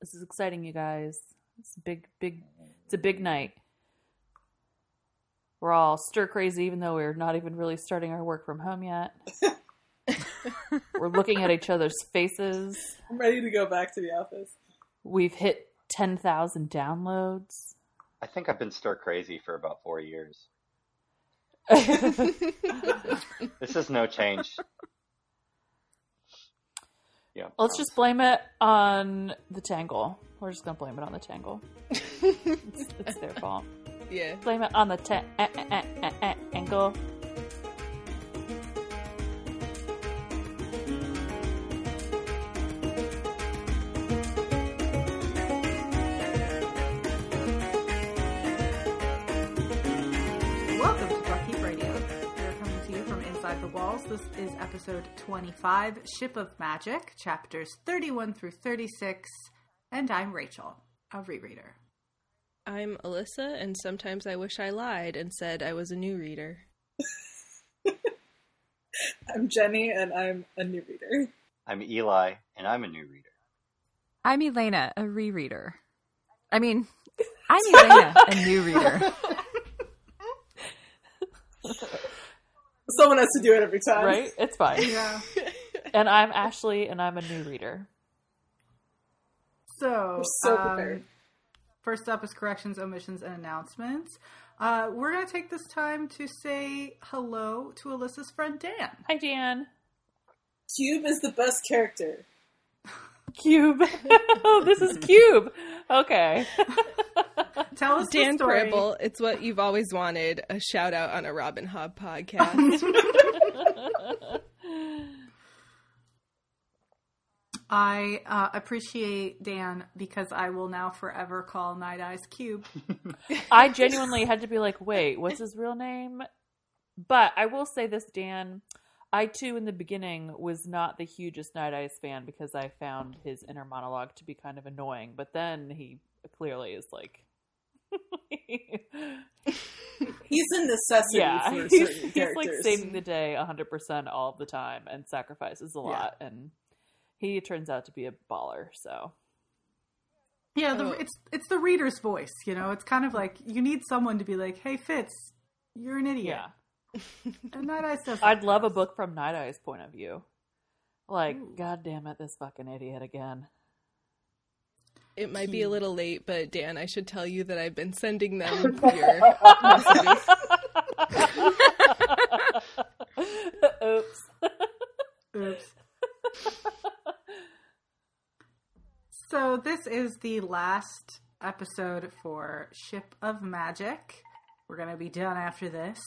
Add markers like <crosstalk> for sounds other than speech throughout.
This is exciting, you guys. It's a big, big. It's a big night. We're all stir crazy, even though we're not even really starting our work from home yet. <laughs> we're looking at each other's faces. I'm ready to go back to the office. We've hit ten thousand downloads. I think I've been stir crazy for about four years. <laughs> This is no change. Yeah. Let's just blame it on the tangle. We're just gonna blame it on the tangle. <laughs> it's, it's their fault. Yeah. Blame it on the ta- eh, eh, eh, angle. This is episode 25, Ship of Magic, chapters 31 through 36. And I'm Rachel, a rereader. I'm Alyssa, and sometimes I wish I lied and said I was a new reader. <laughs> I'm Jenny, and I'm a new reader. I'm Eli, and I'm a new reader. I'm Elena, a rereader. I mean, <laughs> I'm Elena, a new reader. <laughs> <laughs> Someone has to do it every time. Right? It's fine. Yeah. <laughs> And I'm Ashley, and I'm a new reader. So, We're so um, prepared. first up is corrections, omissions, and announcements. Uh, we're going to take this time to say hello to Alyssa's friend Dan. Hi, Dan. Cube is the best character. Cube. <laughs> oh, this is Cube. Okay. <laughs> Tell us Dan the story. Parable, it's what you've always wanted a shout out on a Robin Hobb podcast. <laughs> I uh, appreciate Dan because I will now forever call Night Eyes Cube. I genuinely had to be like, wait, what's his real name? But I will say this, Dan. I too, in the beginning, was not the hugest Night Eyes fan because I found his inner monologue to be kind of annoying. But then he clearly is like, <laughs> He's a necessity yeah, for he's, <laughs> certain he's characters. like saving the day 100% all the time and sacrifices a lot. And he turns out to be a baller. So Yeah, the, Oh. it's it's the reader's voice. You know, it's kind of like you need someone to be like, "Hey, Fitz, you're an idiot." yeah, <laughs> And Night Eyes does. I'd love a book from Night Eye's point of view. Like, god damn it, this fucking idiot again. it might be a little late, but Dan, I should tell you that I've been sending them <laughs> your messages. Oops. Oops. <laughs> so this is the last episode for Ship of Magic. We're gonna be done after this.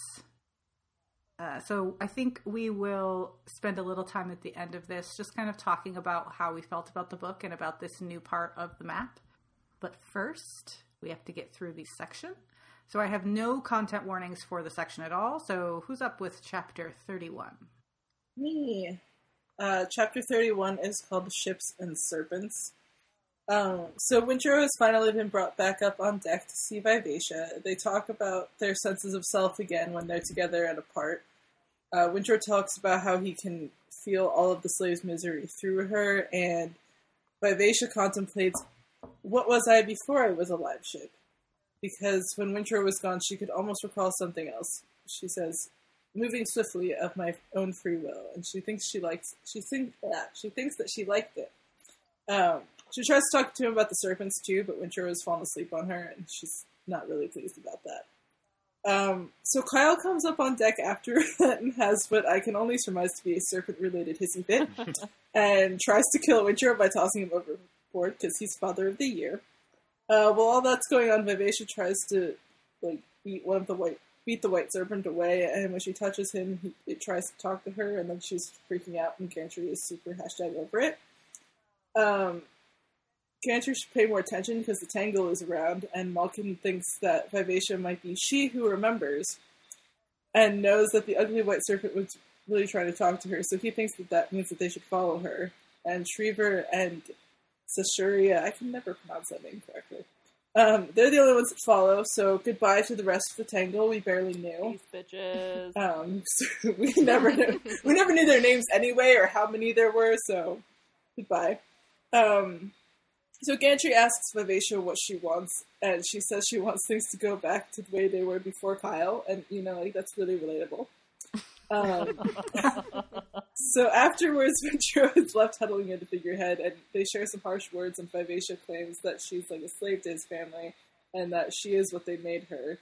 Uh, so I think we will spend a little time at the end of this, just kind of talking about how we felt about the book and about this new part of the map. But first, we have to get through the section. So I have no content warnings for the section at all. So who's up with chapter thirty-one? Me. Uh, chapter 31 is called Ships and Serpents. Um, so Wintrow has finally been brought back up on deck to see Vivacia. They talk about their senses of self again when they're together and apart. Uh, Wintrow talks about how he can feel all of the slave's misery through her, and Vivacia contemplates, what was I before I was a live ship? Because when Wintrow was gone, she could almost recall something else. She says, moving swiftly of my own free will, and she thinks she likes. She thinks that she thinks that she liked it. Um, she tries to talk to him about the serpents too, but Wintrow has fallen asleep on her, and she's not really pleased about that. Um, so Kyle comes up on deck after <laughs> that and has what I can only surmise to be a serpent-related hissy fit, <laughs> and tries to kill Wintrow by tossing him overboard because he's father of the year. Uh, while all that's going on, Vivacia tries to like beat one of the white beat the white serpent away, and when she touches him, he, it tries to talk to her, and then she's freaking out, and Gantry is super hashtag over it. Um, Gantry should pay more attention because the Tangle is around, and Maulkin thinks that Vivacia might be she who remembers, and knows that the ugly white serpent was really trying to talk to her, so he thinks that that means that they should follow her. And Shreever and Sashuria, I can never pronounce that name correctly. Um, they're the only ones that follow, so goodbye to the rest of the Tangle we barely knew. These bitches. Um, so <laughs> we never knew we never knew their names anyway or how many there were, so goodbye. Um, So Gantry asks Vivacia what she wants, and she says she wants things to go back to the way they were before Kyle, and you know, like that's really relatable. Um, <laughs> so afterwards, <laughs> Wintrow is left huddling at the figurehead, and they share some harsh words. And Vivacia claims that she's like a slave to his family, and that she is what they made her.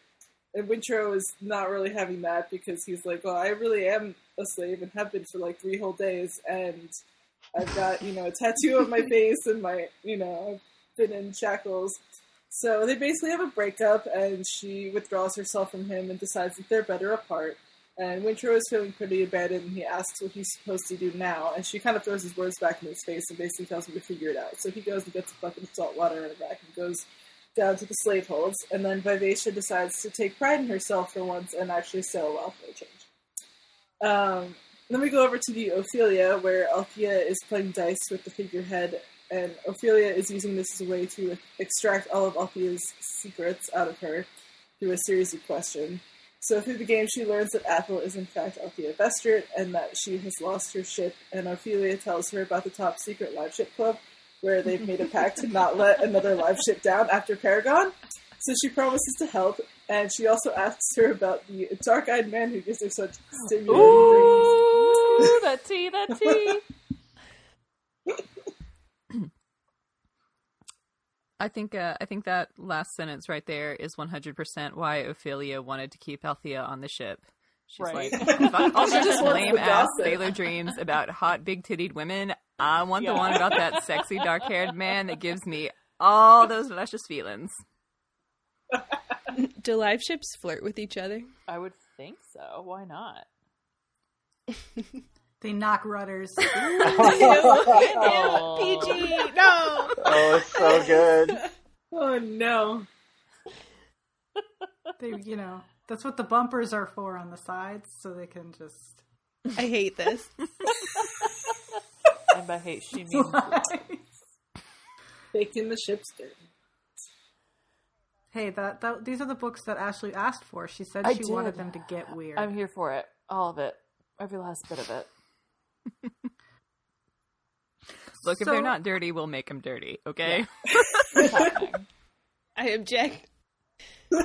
And Wintrow is not really having that because he's like, "Well, I really am a slave and have been for like three whole days, and I've got you know a tattoo on my face, and my you know I've been in shackles." So they basically have a breakup, and she withdraws herself from him and decides that they're better apart. And Wintrow is feeling pretty abandoned, and he asks what he's supposed to do now. And she kind of throws his words back in his face and basically tells him to figure it out. So he goes and gets a bucket of salt water in a bag and goes down to the slave holds. And then Vivacia decides to take pride in herself for once and actually sell well for a change. Um, then we go over to the Ophelia, where Althea is playing dice with the figurehead, and Ophelia is using this as a way to extract all of Althea's secrets out of her through a series of questions. So through the game, she learns that Athel is in fact Althea Vestrit, and that she has lost her ship. And Ophelia tells her about the top secret live ship club, where they've made a pact to not let another live ship down after Paragon. So she promises to help, and she also asks her about the dark-eyed man who gives her such stimulating dreams. Ooh, that tea, that tea. I think uh, I think that last sentence right there is 100% why Ophelia wanted to keep Althea on the ship. She's Right. like, <laughs> fuck all She just lame ass gossip. sailor dreams about hot big tittied women. I want the one about that sexy dark haired man that gives me all those luscious feelings. Do live ships flirt with each other? I would think so. Why not? They knock rudders. PG, no. Oh, it's so good. <laughs> Oh no! they, you know, that's what the bumpers are for on the sides, so they can just. I hate this. <laughs> And by hate, she means Making the ships dirty. hey, that, that these are the books that Ashley asked for. She said I she wanted them to get weird. I'm here for it. All of it. Every last bit of it. <laughs> Look, if they're not dirty, we'll make them dirty, okay? It's <laughs> happening. I object. <laughs>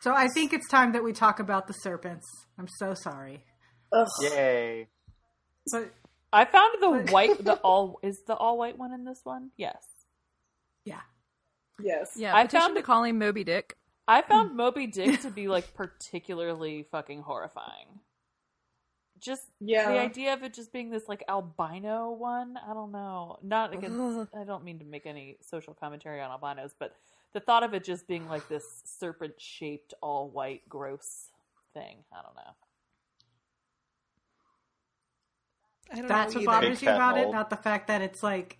so I think it's time that we talk about the serpents. I'm so sorry, Ugh. Yay. but I found the white, the all is the all white one in this one. Yes, yeah, Yes. Yeah, I petition found- to call him Moby Dick. I found hmm. Moby Dick to be like <laughs> particularly fucking horrifying. Just Yeah. the idea of it just being this like albino one. I don't know. Not against. I don't mean to make any social commentary on albinos, but the thought of it just being like this serpent shaped, all white, gross thing. I don't know. I don't that's know what either. bothers Big you fat about it, not the fact that it's like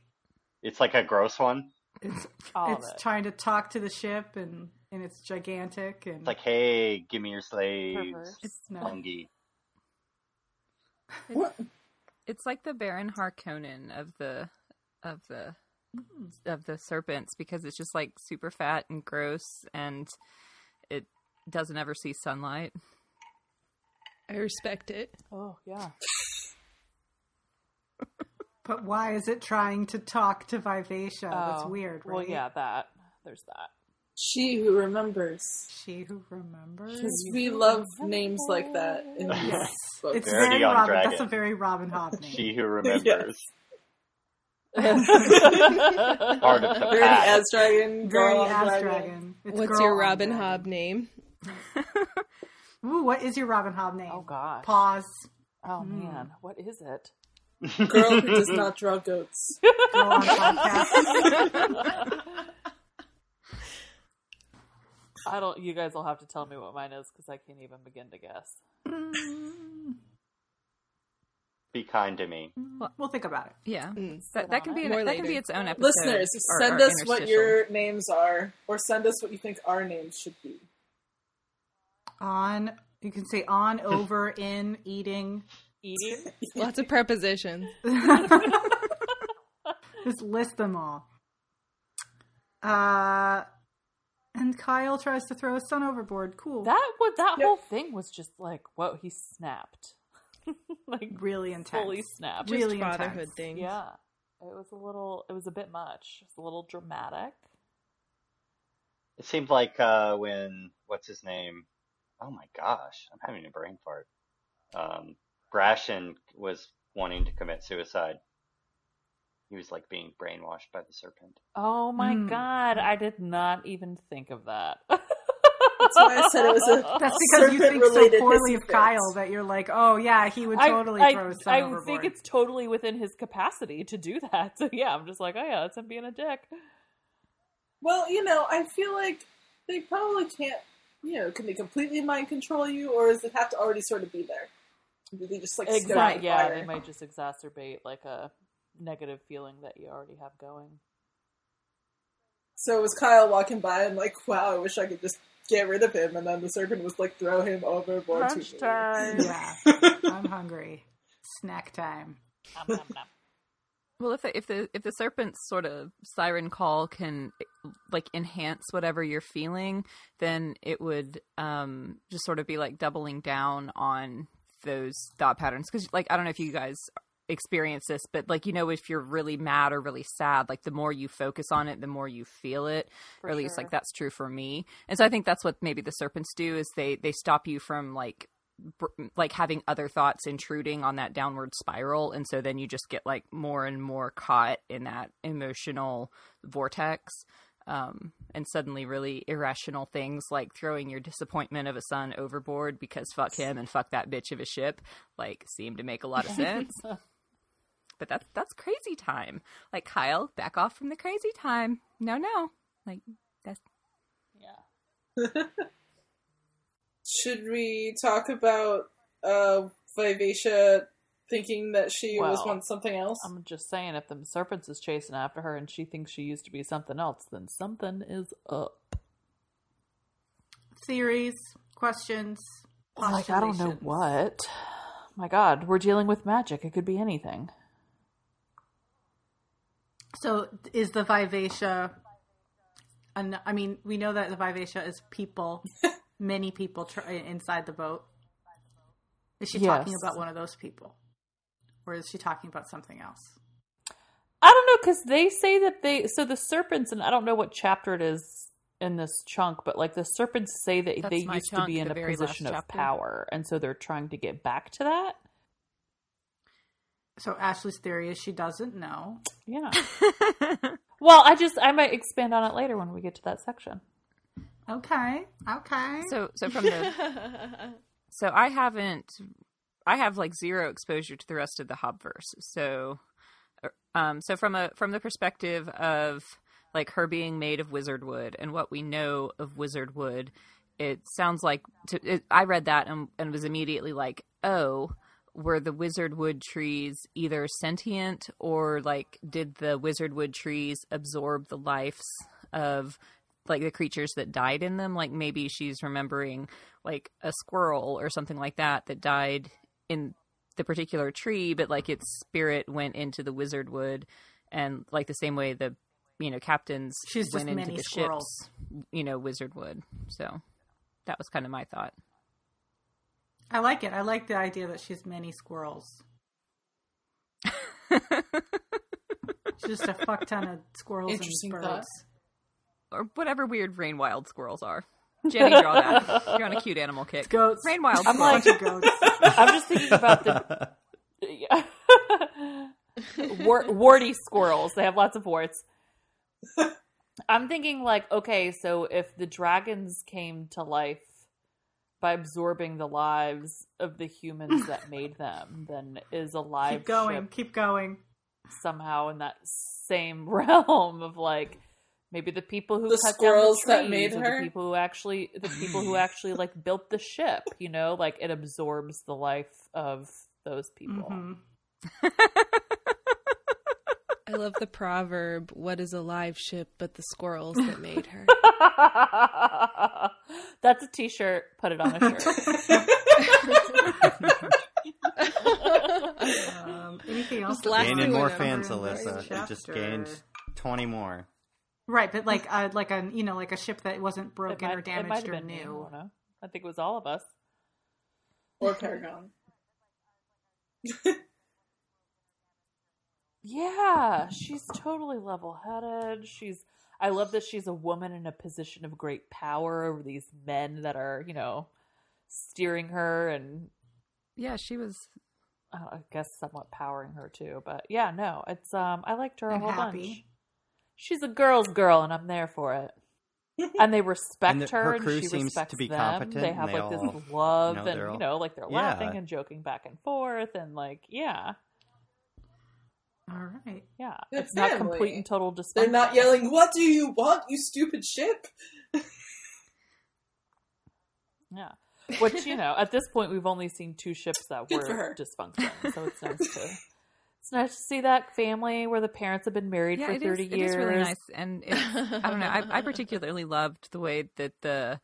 It's like a gross one. it's All it's trying to talk to the ship and and it's gigantic and It's like, hey, give me your slaves. Perverse. no. Fungi. It's like the Baron Harkonnen of the of the mm. of the serpents because it's just like super fat and gross and it doesn't ever see sunlight. I respect it. Oh yeah. <laughs> But why is it trying to talk to Vivacia? That's Oh, weird, right? Well, yeah, that. There's that. She who remembers. She who remembers. Because we love names like that in <laughs> Yes. book. It's Verity very Robin. Dragon. That's a very Robin Hobb name. She who <laughs> remembers. Yes. Part of the Verity as dragon. very girl on ass dragon. dragon. It's What's your Robin dragon. Hobb name? <laughs> Ooh, what is your Robin Hobb name? Oh gosh. Pause. Oh hmm. man, what is it? Girl who does not draw goats. Girl on podcast. I don't. You guys will have to tell me what mine is because I can't even begin to guess. <laughs> Be kind to me. we'll think about it. Yeah, Mm. that, that can be an, More that can be its own episode. Listeners, or- send or us what your names are, or send us what you think our names should be. On, you can say on, <laughs> over, in, eating. Eating. <laughs> Lots of prepositions. Just list them all. Uh, and Kyle tries to throw his son overboard. Cool. That would that Yep. whole thing was just like, whoa, he snapped, <laughs> like really intense. fully snapped. Just Really fatherhood intense. things. Yeah. It was a little. It was a bit much. It's a little dramatic. It seemed like uh, when what's his name? Oh my gosh, I'm having a brain fart. Um, Brashen was wanting to commit suicide. He was like being brainwashed by the serpent. Oh my Hmm. god! I did not even think of that. That's why I said it was a <laughs> That's because you think so poorly of. Kyle that you're like, oh yeah, he would totally I, throw I, his son I overboard. think it's totally within his capacity to do that. <laughs> So yeah, I'm just like, oh yeah, that's him being a dick. Well, you know, I feel like they probably can't. You know, can they completely mind control you, or does it have to already sort of be there? Do they just like stoke Exactly. Yeah, fire? they might just exacerbate like a negative feeling that you already have going. So it was Kyle walking by and like, wow, I wish I could just get rid of him, and then the serpent was like, throw him overboard to me. yeah, <laughs> I'm hungry. Snack time. Nom, nom, nom. Well, if the, if the if the serpent's sort of siren call can like enhance whatever you're feeling, then it would um just sort of be like doubling down on those thought patterns. Because like I don't know if you guys experience this, but like you know if you're really mad or really sad, like the more you focus on it, the more you feel it. For or at least sure. like that's true for me. And so I think that's what maybe the serpents do is they they stop you from like br- like having other thoughts intruding on that downward spiral and so then you just get like more and more caught in that emotional vortex um, and suddenly really irrational things like throwing your disappointment of a son overboard because fuck him and fuck that bitch of a ship like seem to make a lot of <laughs> sense <laughs> but that's that's crazy time like kyle back off from the crazy time no no like that's Yeah. <laughs> Should we talk about uh, Vivacia thinking that she was Well, once something else? I'm just saying, if the serpents is chasing after her and she thinks she used to be something else, then something is up. Theories, questions, Like I don't know what. My God, we're dealing with magic. It could be anything. So is the Vivacia? An, I mean, we know that the Vivacia is people, <laughs> many people tr- inside the boat. Is she talking about one of those people, or is she talking about something else? I don't know because they say that they so the serpents and I don't know what chapter it is in this chunk, but like the serpents say that That's they used to be in a position of chapter. power, and so they're trying to get back to that. So Ashley's theory is she doesn't know. Yeah. <laughs> well, I just I might expand on it later when we get to that section. Okay, okay. so so from the <laughs> so I haven't I have like zero exposure to the rest of the Hobverse. So um so from a from the perspective of like her being made of wizard wood and what we know of wizard wood, it sounds like to, it, I read that and, and was immediately like, "Oh, were the wizard wood trees either sentient or like did the wizard wood trees absorb the lives of like the creatures that died in them? Like maybe she's remembering like a squirrel or something like that that died in the particular tree but like its spirit went into the wizard wood and like the same way the you know captains She's went into the squirrels. ships you know wizard wood. So that was kind of my thought I like it. I like the idea that she's many squirrels. She's <laughs> just a fuck ton of squirrels Interesting and thought. birds. or whatever weird rain wild squirrels are jenny draw that you're on a cute animal kick Goats. rain wild I'm squirrels. like- goats. I'm just thinking about the <laughs> War- warty squirrels. They have lots of warts. I'm thinking like, okay, so if the dragons came to life by absorbing the lives of the humans that <laughs> made them, then is a live Keep going. ship Keep going. somehow in that same <laughs> realm of like maybe the people who The cut squirrels down that the trees, made her? the people who actually the people who <laughs> actually like built the ship you know like it absorbs the life of those people Mhm. I love the proverb, what is a live ship but the squirrels that made her? <gasps> that's a t-shirt put it on a <laughs> shirt Um, anything else? Just that last we two Gaining more fans, cover in Alyssa. You just gained 20 more. Right, but like uh, like a you know like a ship that wasn't broken might, or damaged or been me, new. don't. I think it was all of us or Paragon. <laughs> Yeah, she's totally level-headed. She's I love that she's a woman in a position of great power over these men that are, you know, steering her and Yeah, she was. uh, I guess somewhat powering her too. But yeah, no, it's um I liked her a And whole happy. bunch. She's a girl's girl, and I'm there for it. <laughs> And they respect And the- her, her and crew she seems respects to be them. competent, They have they like all- this love, you know, and all- you know, like they're Yeah. laughing and joking back and forth, and like yeah, All right. yeah. They're it's not complete and total dysfunction. They're not yelling, "What do you want, you stupid ship?" <laughs> Yeah. Which, you know, at this point we've only seen two ships that Good were dysfunctional. So it's <laughs> nice to it's nice to see that family where the parents have been married Yeah, for it is. thirty It years. It is really nice, and it, I don't know. I, I particularly loved the way that the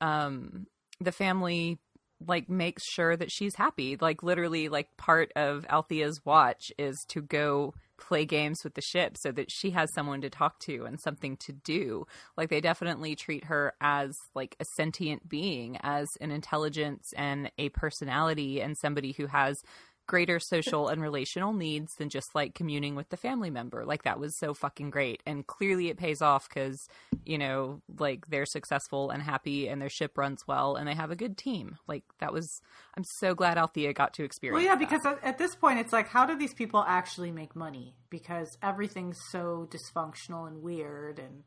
um the family like makes sure that she's happy. Like literally, like part of Althea's watch is to go play games with the ship so that she has someone to talk to and something to do. Like they definitely treat her as like a sentient being, as an intelligence and a personality and somebody who has greater social and relational needs than just like communing with the family member. Like that was so fucking great. And clearly it pays off because, you know, like they're successful and happy and their ship runs well and they have a good team. Like that was, I'm so glad Althea got to experience Well, yeah, that. because at, at this point, it's like, how do these people actually make money? Because everything's so dysfunctional and weird, and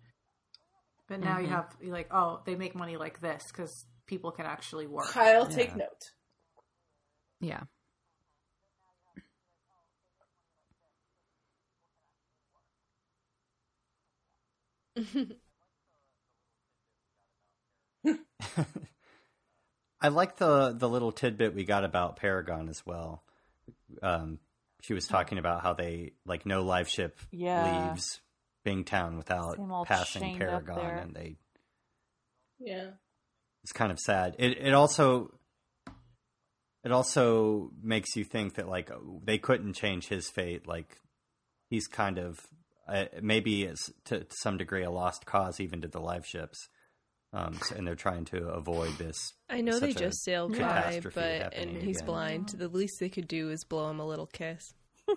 but now you Mhm. have you're like, oh, they make money like this because people can actually work. Kyle, Yeah. take note. Yeah. I like the the little tidbit we got about Paragon as well. Um, she was talking about how they like no live ship Yeah. leaves Bingtown without passing Paragon, and they Yeah. it's kind of sad. It it also it also makes you think that like they couldn't change his fate. Like he's kind of uh, maybe it's to, to some degree a lost cause even to the live ships. Um, so- and they're trying to avoid this. I know they just sailed by, but and he's again. blind. The least they could do is blow him a little kiss. <laughs>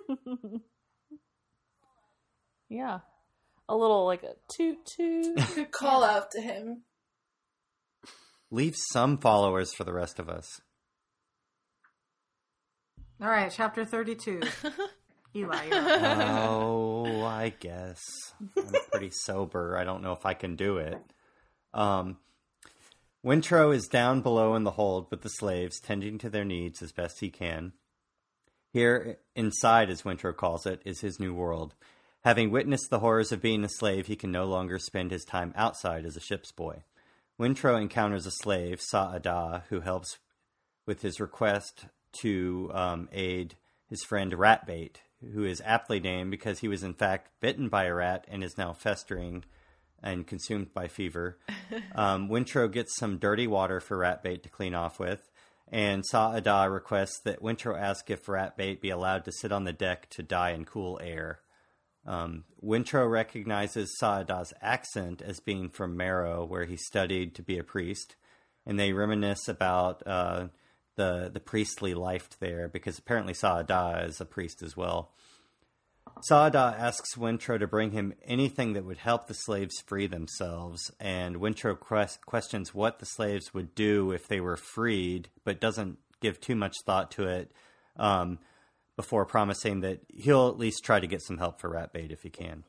yeah. A little like a toot toot. <laughs> Good call out to him. Leave some followers for the rest of us. All right, chapter thirty-two. <laughs> Eli, oh, I guess I'm pretty <laughs> sober. I don't know if I can do it. Um, Wintrow is down below in the hold with the slaves, tending to their needs as best he can. Here, inside, as Wintrow calls it, is his new world. Having witnessed the horrors of being a slave, he can no longer spend his time outside as a ship's boy. Wintrow encounters a slave, Sa'Adar, who helps with his request to um, aid his friend Ratbait, who is aptly named because he was in fact bitten by a rat and is now festering and consumed by fever. <laughs> Um, Wintrow gets some dirty water for Ratbait to clean off with, and Sa'Adar requests that Wintrow ask if Ratbait be allowed to sit on the deck to die in cool air. Um, Wintrow recognizes Sa'Adar's accent as being from Marrow, where he studied to be a priest, and they reminisce about uh, the the priestly life there because apparently Sa'Adar is a priest as well. Sa'Adar asks Wintrow to bring him anything that would help the slaves free themselves, and Wintrow quest- questions what the slaves would do if they were freed, but doesn't give too much thought to it um, before promising that he'll at least try to get some help for Ratbait if he can.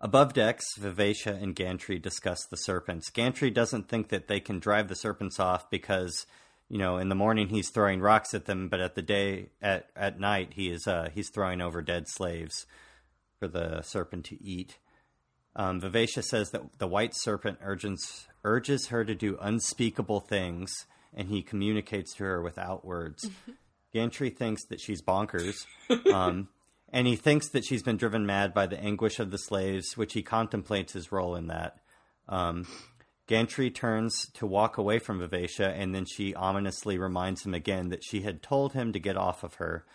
Above decks, Vivacia and Gantry discuss the serpents. Gantry doesn't think that they can drive the serpents off because, you know, in the morning he's throwing rocks at them, but at the day at at night he is uh, he's throwing over dead slaves for the serpent to eat. Um, Vivacia says that the white serpent urges urges her to do unspeakable things, and he communicates to her without words. <laughs> Gantry thinks that she's bonkers. Um, and he thinks that she's been driven mad by the anguish of the slaves, which he contemplates his role in that. Um, Gantry turns to walk away from Vivacia, and then she ominously reminds him again that she had told him to get off of her.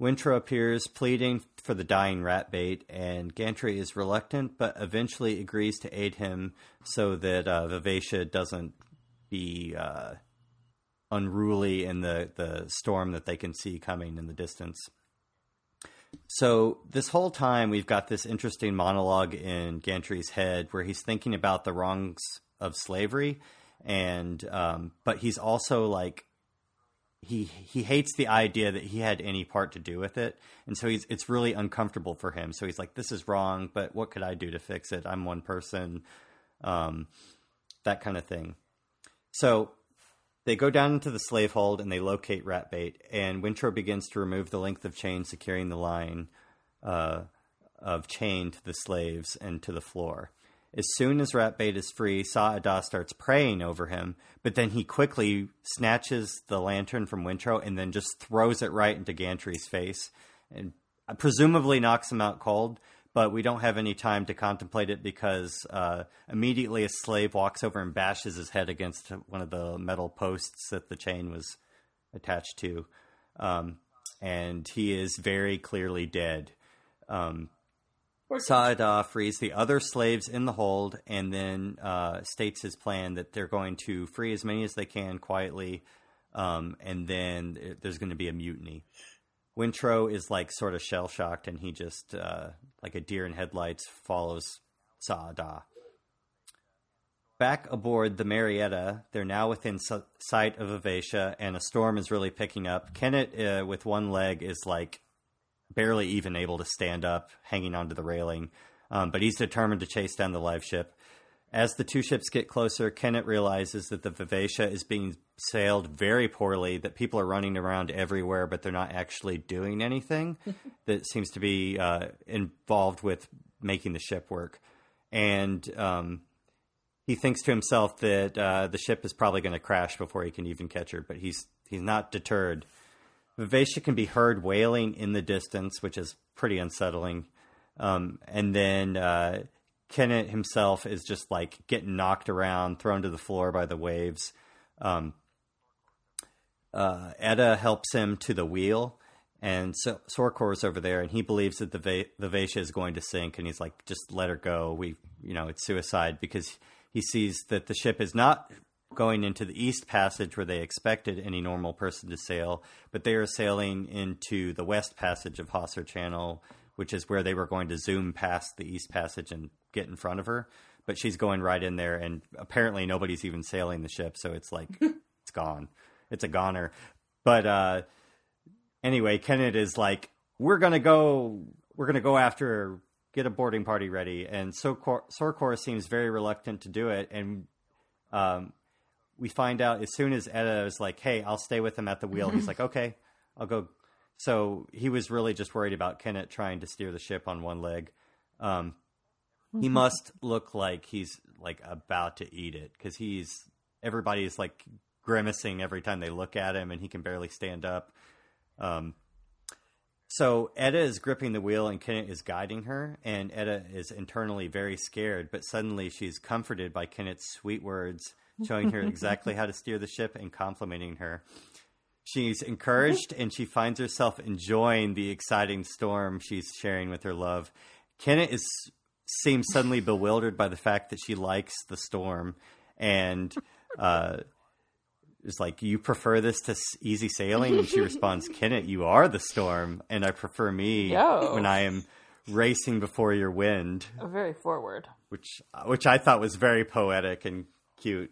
Wintrow appears, pleading for the dying rat bait, and Gantry is reluctant, but eventually agrees to aid him so that uh, Vivacia doesn't be uh, unruly in the, the storm that they can see coming in the distance. So this whole time we've got this interesting monologue in Gantry's head where he's thinking about the wrongs of slavery, and um, but he's also like he he hates the idea that he had any part to do with it, and so he's it's really uncomfortable for him. So he's like, "This is wrong, but what could I do to fix it? I'm one person." Um, that kind of thing. So they go down into the slave hold and they locate Ratbait, and Wintrow begins to remove the length of chain securing the line uh, of chain to the slaves and to the floor. As soon as Ratbait is free, Sa'Adar starts praying over him, but then he quickly snatches the lantern from Wintrow and then just throws it right into Gantry's face, and presumably knocks him out cold but we don't have any time to contemplate it because uh, immediately a slave walks over and bashes his head against one of the metal posts that the chain was attached to. Um, and he is very clearly dead. Um, Sa'Adar frees the other slaves in the hold and then uh, states his plan that they're going to free as many as they can quietly, um, and then there's going to be a mutiny. Wintrow is like sort of shell shocked, and he just uh, like a deer in headlights follows Sa'Adar. Back aboard the Marietta, they're now within sight of Avacia, and a storm is really picking up. Kennit, uh, with one leg, is like barely even able to stand up, hanging onto the railing, um, but he's determined to chase down the live ship. As the two ships get closer, Kennit realizes that the Vivacia is being sailed very poorly, that people are running around everywhere, but they're not actually doing anything <laughs> that seems to be uh, involved with making the ship work. And um, he thinks to himself that uh, the ship is probably going to crash before he can even catch her, but he's he's not deterred. Vivacia can be heard wailing in the distance, which is pretty unsettling. Um, and then uh, Kennit himself is just like getting knocked around, thrown to the floor by the waves. Um, uh, helps him to the wheel, and so is over there, and he believes that the Va- the Vacia is going to sink, and he's like, "Just let her go. We, you know, it's suicide." Because he sees that the ship is not going into the East Passage where they expected any normal person to sail, but they are sailing into the West Passage of Hawser Channel, which is where they were going to zoom past the East Passage and get in front of her. But she's going right in there, and apparently nobody's even sailing the ship, so it's like <laughs> it's gone. It's a goner. But uh, anyway, Kennit is like, we're gonna go. We're gonna go after. Get a boarding party ready, and Sorkor, Sorkor seems very reluctant to do it, and um, we find out as soon as Etta is like, "Hey, I'll stay with him at the wheel." He's <laughs> like, "Okay, I'll go so he was really just worried about Kennit trying to steer the ship on one leg. Um, he mm-hmm. must look like he's like about to eat it because he's everybody's like grimacing every time they look at him, and he can barely stand up. Um, so Etta is gripping the wheel, and Kennit is guiding her, and Etta is internally very scared. But suddenly, she's comforted by Kennit's sweet words, showing her exactly <laughs> how to steer the ship and complimenting her. She's encouraged and she finds herself enjoying the exciting storm she's sharing with her love. Kennit is seems suddenly bewildered by the fact that she likes the storm and uh, is like, "You prefer this to easy sailing?" And she responds, <laughs> "Kennit, you are the storm, and I prefer me Yo. when I am racing before your wind." Very forward, which which I thought was very poetic and cute.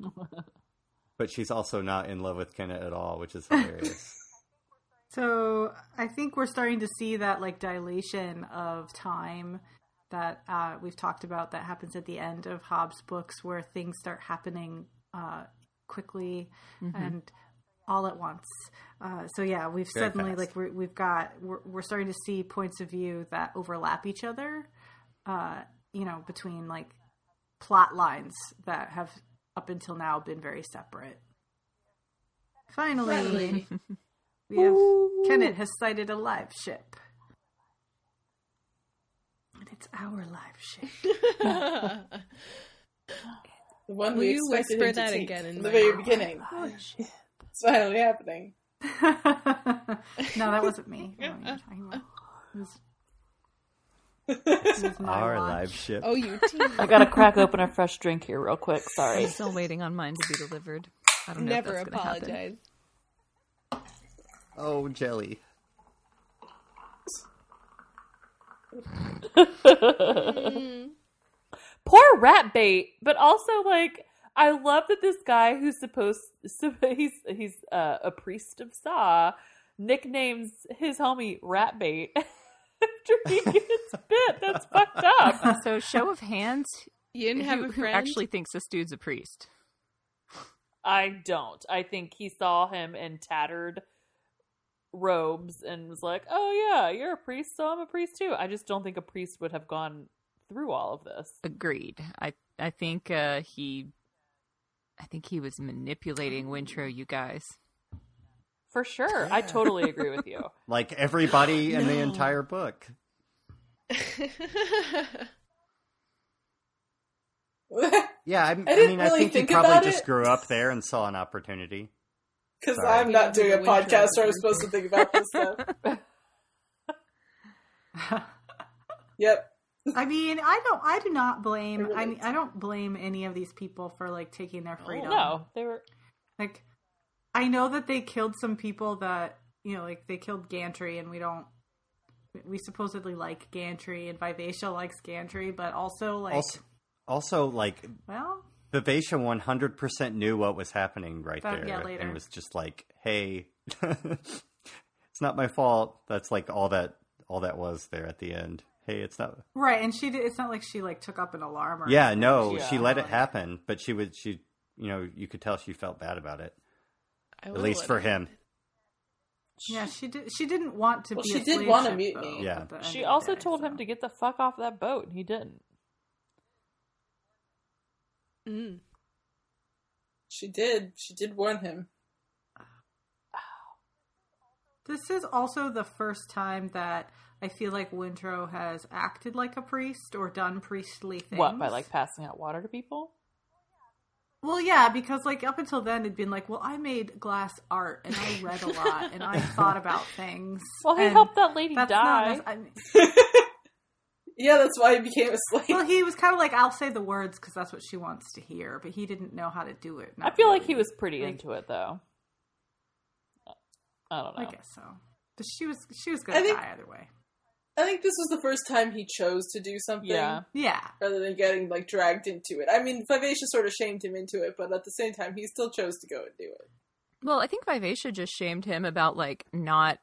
<laughs> but she's also not in love with Kennit at all, which is hilarious. <laughs> so I think we're starting to see that like dilation of time that uh, we've talked about that happens at the end of Hobb's books, where things start happening uh, quickly mm-hmm. and all at once. Uh, so yeah, we've Very suddenly fast. like we have got we're, we're starting to see points of view that overlap each other. Uh, you know, between like plot lines that have up until now been very separate. Finally, we have Ooh. Kennit has sighted a live ship. And it's our live ship. <laughs> the one Will we you whisper that again in the very beginning. Oh, it's finally happening. no, that wasn't me. <laughs> It was our live ship. Oh, you. <laughs> I gotta crack open a fresh drink here, real quick. Sorry. I'm still waiting on mine to be delivered. I don't know. Never apologize. Oh, jelly. Mm. <laughs> Poor rat bait, but also like I love that this guy who's supposed so he's he's uh, a priest of Sa nicknames his homie rat bait <laughs> after he gets <laughs> bit. That's fucked up. So, show of hands, You didn't have who, a who actually thinks this dude's a priest? I don't. I think he saw him in tattered robes and was like, "Oh yeah, you're a priest, so I'm a priest too." I just don't think a priest would have gone through all of this. Agreed. I I think uh, he, I think he was manipulating Wintrow. You guys. For sure. I totally <laughs> agree with you. Like everybody in the entire book. <laughs> Yeah, I, I, didn't mean, I think, think he probably just it. grew up there and saw an opportunity. Because I'm not doing a podcast where I'm supposed to think about this stuff. <laughs> Yep. I mean, I don't. I do not blame. I I mean, I don't blame any of these people for like taking their oh, freedom. No, they were Like, I know that they killed some people that you know, like they killed Gantry, and we don't. We supposedly like Gantry, and Vivacia likes Gantry, but also like, Also, also like well, Vivacia 100% knew what was happening right oh, That- there yeah, later. and was just like, "Hey, <laughs> it's not my fault." That's like all that all that was there at the end. Hey, it's not right? And she did. It's not like she like took up an alarm. Or Yeah, anything. no, Yeah. she let it happen, but she would she you know, you could tell she felt bad about it. I At least for it him. Yeah, she did. She didn't want to Well, be. she a did slave want a ship, mutiny. though, Yeah. at the end She of the also day, told so. him to get the fuck off that boat, and he didn't. Mm. She did. She did warn him. This is also the first time that I feel like Wintrow has acted like a priest or done priestly things. What by like passing out water to people? Well, yeah, because like up until then it'd been like, well, I made glass art and I read a lot and I <laughs> thought about things. Well, he helped that lady die. Not, I mean, <laughs> Yeah, that's why he became a slave. well, he was kind of like, I'll say the words because that's what she wants to hear, but he didn't know how to do it. I not feel like he was pretty Like- into it, though. I don't know. I guess so. But she was she was gonna think- die either way. I think this was the first time he chose to do something Yeah. Yeah, rather than getting like dragged into it. I mean, Vivacia sort of shamed him into it, but at the same time, he still chose to go and do it. Well, I think Vivacia just shamed him about like not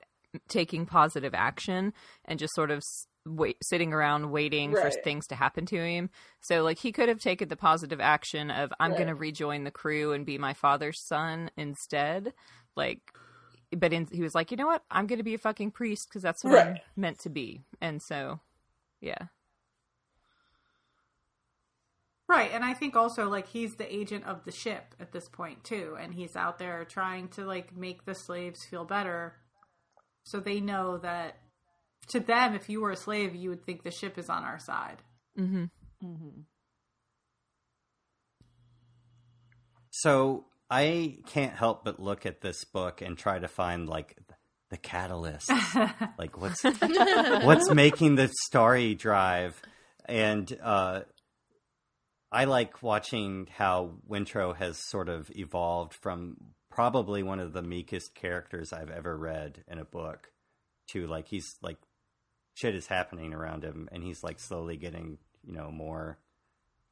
taking positive action and just sort of s- wait, sitting around waiting for things to happen to him. So, like, he could have taken the positive action of I'm Right. going to rejoin the crew and be my father's son instead. Like, but in, he was like, you know what? I'm going to be a fucking priest because that's what I'm meant to be. And so, yeah. Right, and I think also like he's the agent of the ship at this point too, and he's out there trying to like make the slaves feel better, so they know that to them, if you were a slave, you would think the ship is on our side. hmm hmm So I can't help but look at this book and try to find like the catalyst, <laughs> like what's what's making the story drive, and uh, I like watching how Wintrow has sort of evolved from probably one of the meekest characters I've ever read in a book to like he's like shit is happening around him, and he's like slowly getting you know more.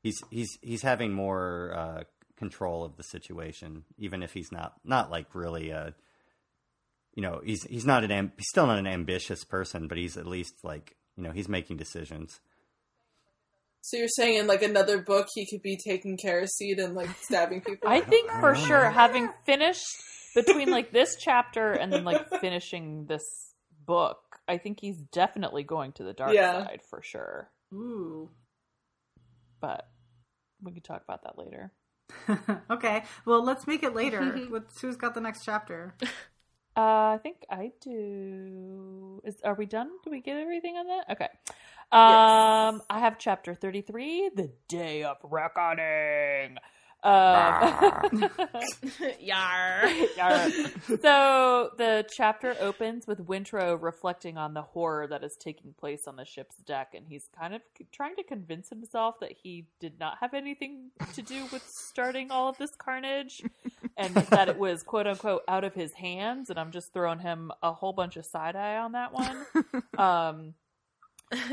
He's he's he's having more uh, control of the situation, even if he's not not like really a. You know, he's he's not an am- he's still not an ambitious person, but he's at least like you know he's making decisions. So you're saying in like another book, he could be taking kerosene and like stabbing people? I think I for don't sure, having <laughs> finished between like this chapter and then like finishing this book, I think he's definitely going to the dark Yeah. side for sure. Ooh. But we can talk about that later. <laughs> okay, well, let's make it later. <laughs> Let's, who's got the next chapter? <laughs> Uh, I think I do. Is are we done? Do we get everything on that? Okay. Um, I have chapter thirty-three, the day of reckoning. Um, <laughs> Yar. Yar. so the chapter opens with Wintrow reflecting on the horror that is taking place on the ship's deck, and he's kind of trying to convince himself that he did not have anything to do with starting all of this carnage, and that it was quote unquote out of his hands. And I'm just throwing him a whole bunch of side eye on that one. <laughs> um,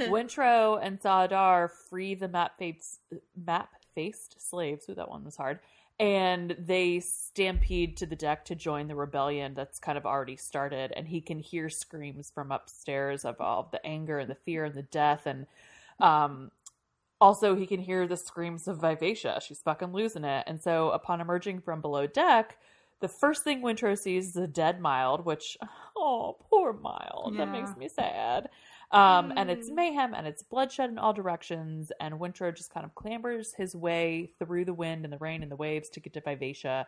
Wintrow and Sa'Adar free the map faced map faced slaves. Ooh, that one was hard. And they stampede to the deck to join the rebellion that's kind of already started. And he can hear screams from upstairs of all the anger and the fear and the death. And um, also, he can hear the screams of Vivacia. She's fucking losing it. And so, upon emerging from below deck, the first thing Wintrow sees is a dead Mild, which, <laughs> oh, poor Mild. That makes me sad. Um, And it's mayhem and it's bloodshed in all directions. And Wintrow just kind of clambers his way through the wind and the rain and the waves to get to Vivacia.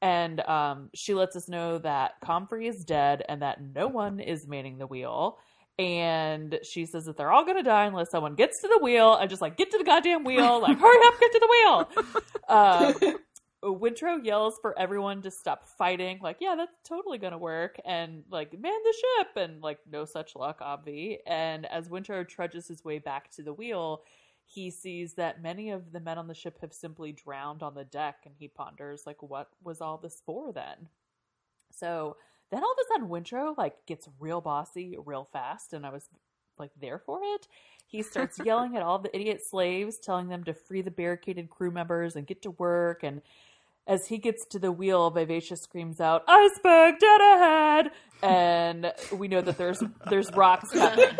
And um, she lets us know that Comfrey is dead and that no one is manning the wheel. And she says that they're all going to die unless someone gets to the wheel and just like get to the goddamn wheel. Like, hurry up, get to the wheel. <laughs> Um, Wintrow yells for everyone to stop fighting. Like, yeah, that's totally gonna work. And like, man the ship. And like, no such luck, obvi. And as Wintrow trudges his way back to the wheel, he sees that many of the men on the ship have simply drowned on the deck. And he ponders, like, what was all this for then? So then all of a sudden, Wintrow like gets real bossy real fast. And I was like there for it. He starts yelling at all the idiot slaves, telling them to free the barricaded crew members and get to work. And as he gets to the wheel, Vivacia screams out, "Iceberg dead ahead!" And we know that there's there's rocks coming.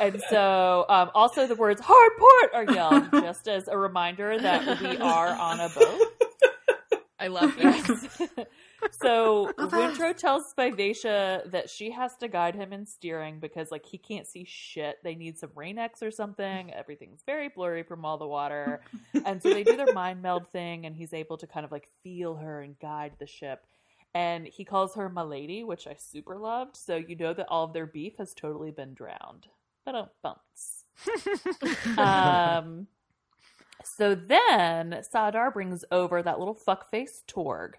And so, um, also the words "hard port" are yelled, just as a reminder that we are on a boat. I love that. <laughs> so Wintrow tells Vivacia that she has to guide him in steering because like he can't see shit. They need some Rain-X or something. Everything's very blurry from all the water. <laughs> and so they do their mind meld thing and he's able to kind of like feel her and guide the ship. And he calls her my lady, which I super loved. So you know that all of their beef has totally been drowned. But bumps. <laughs> um so then Sa'Adar brings over that little fuckface Torg.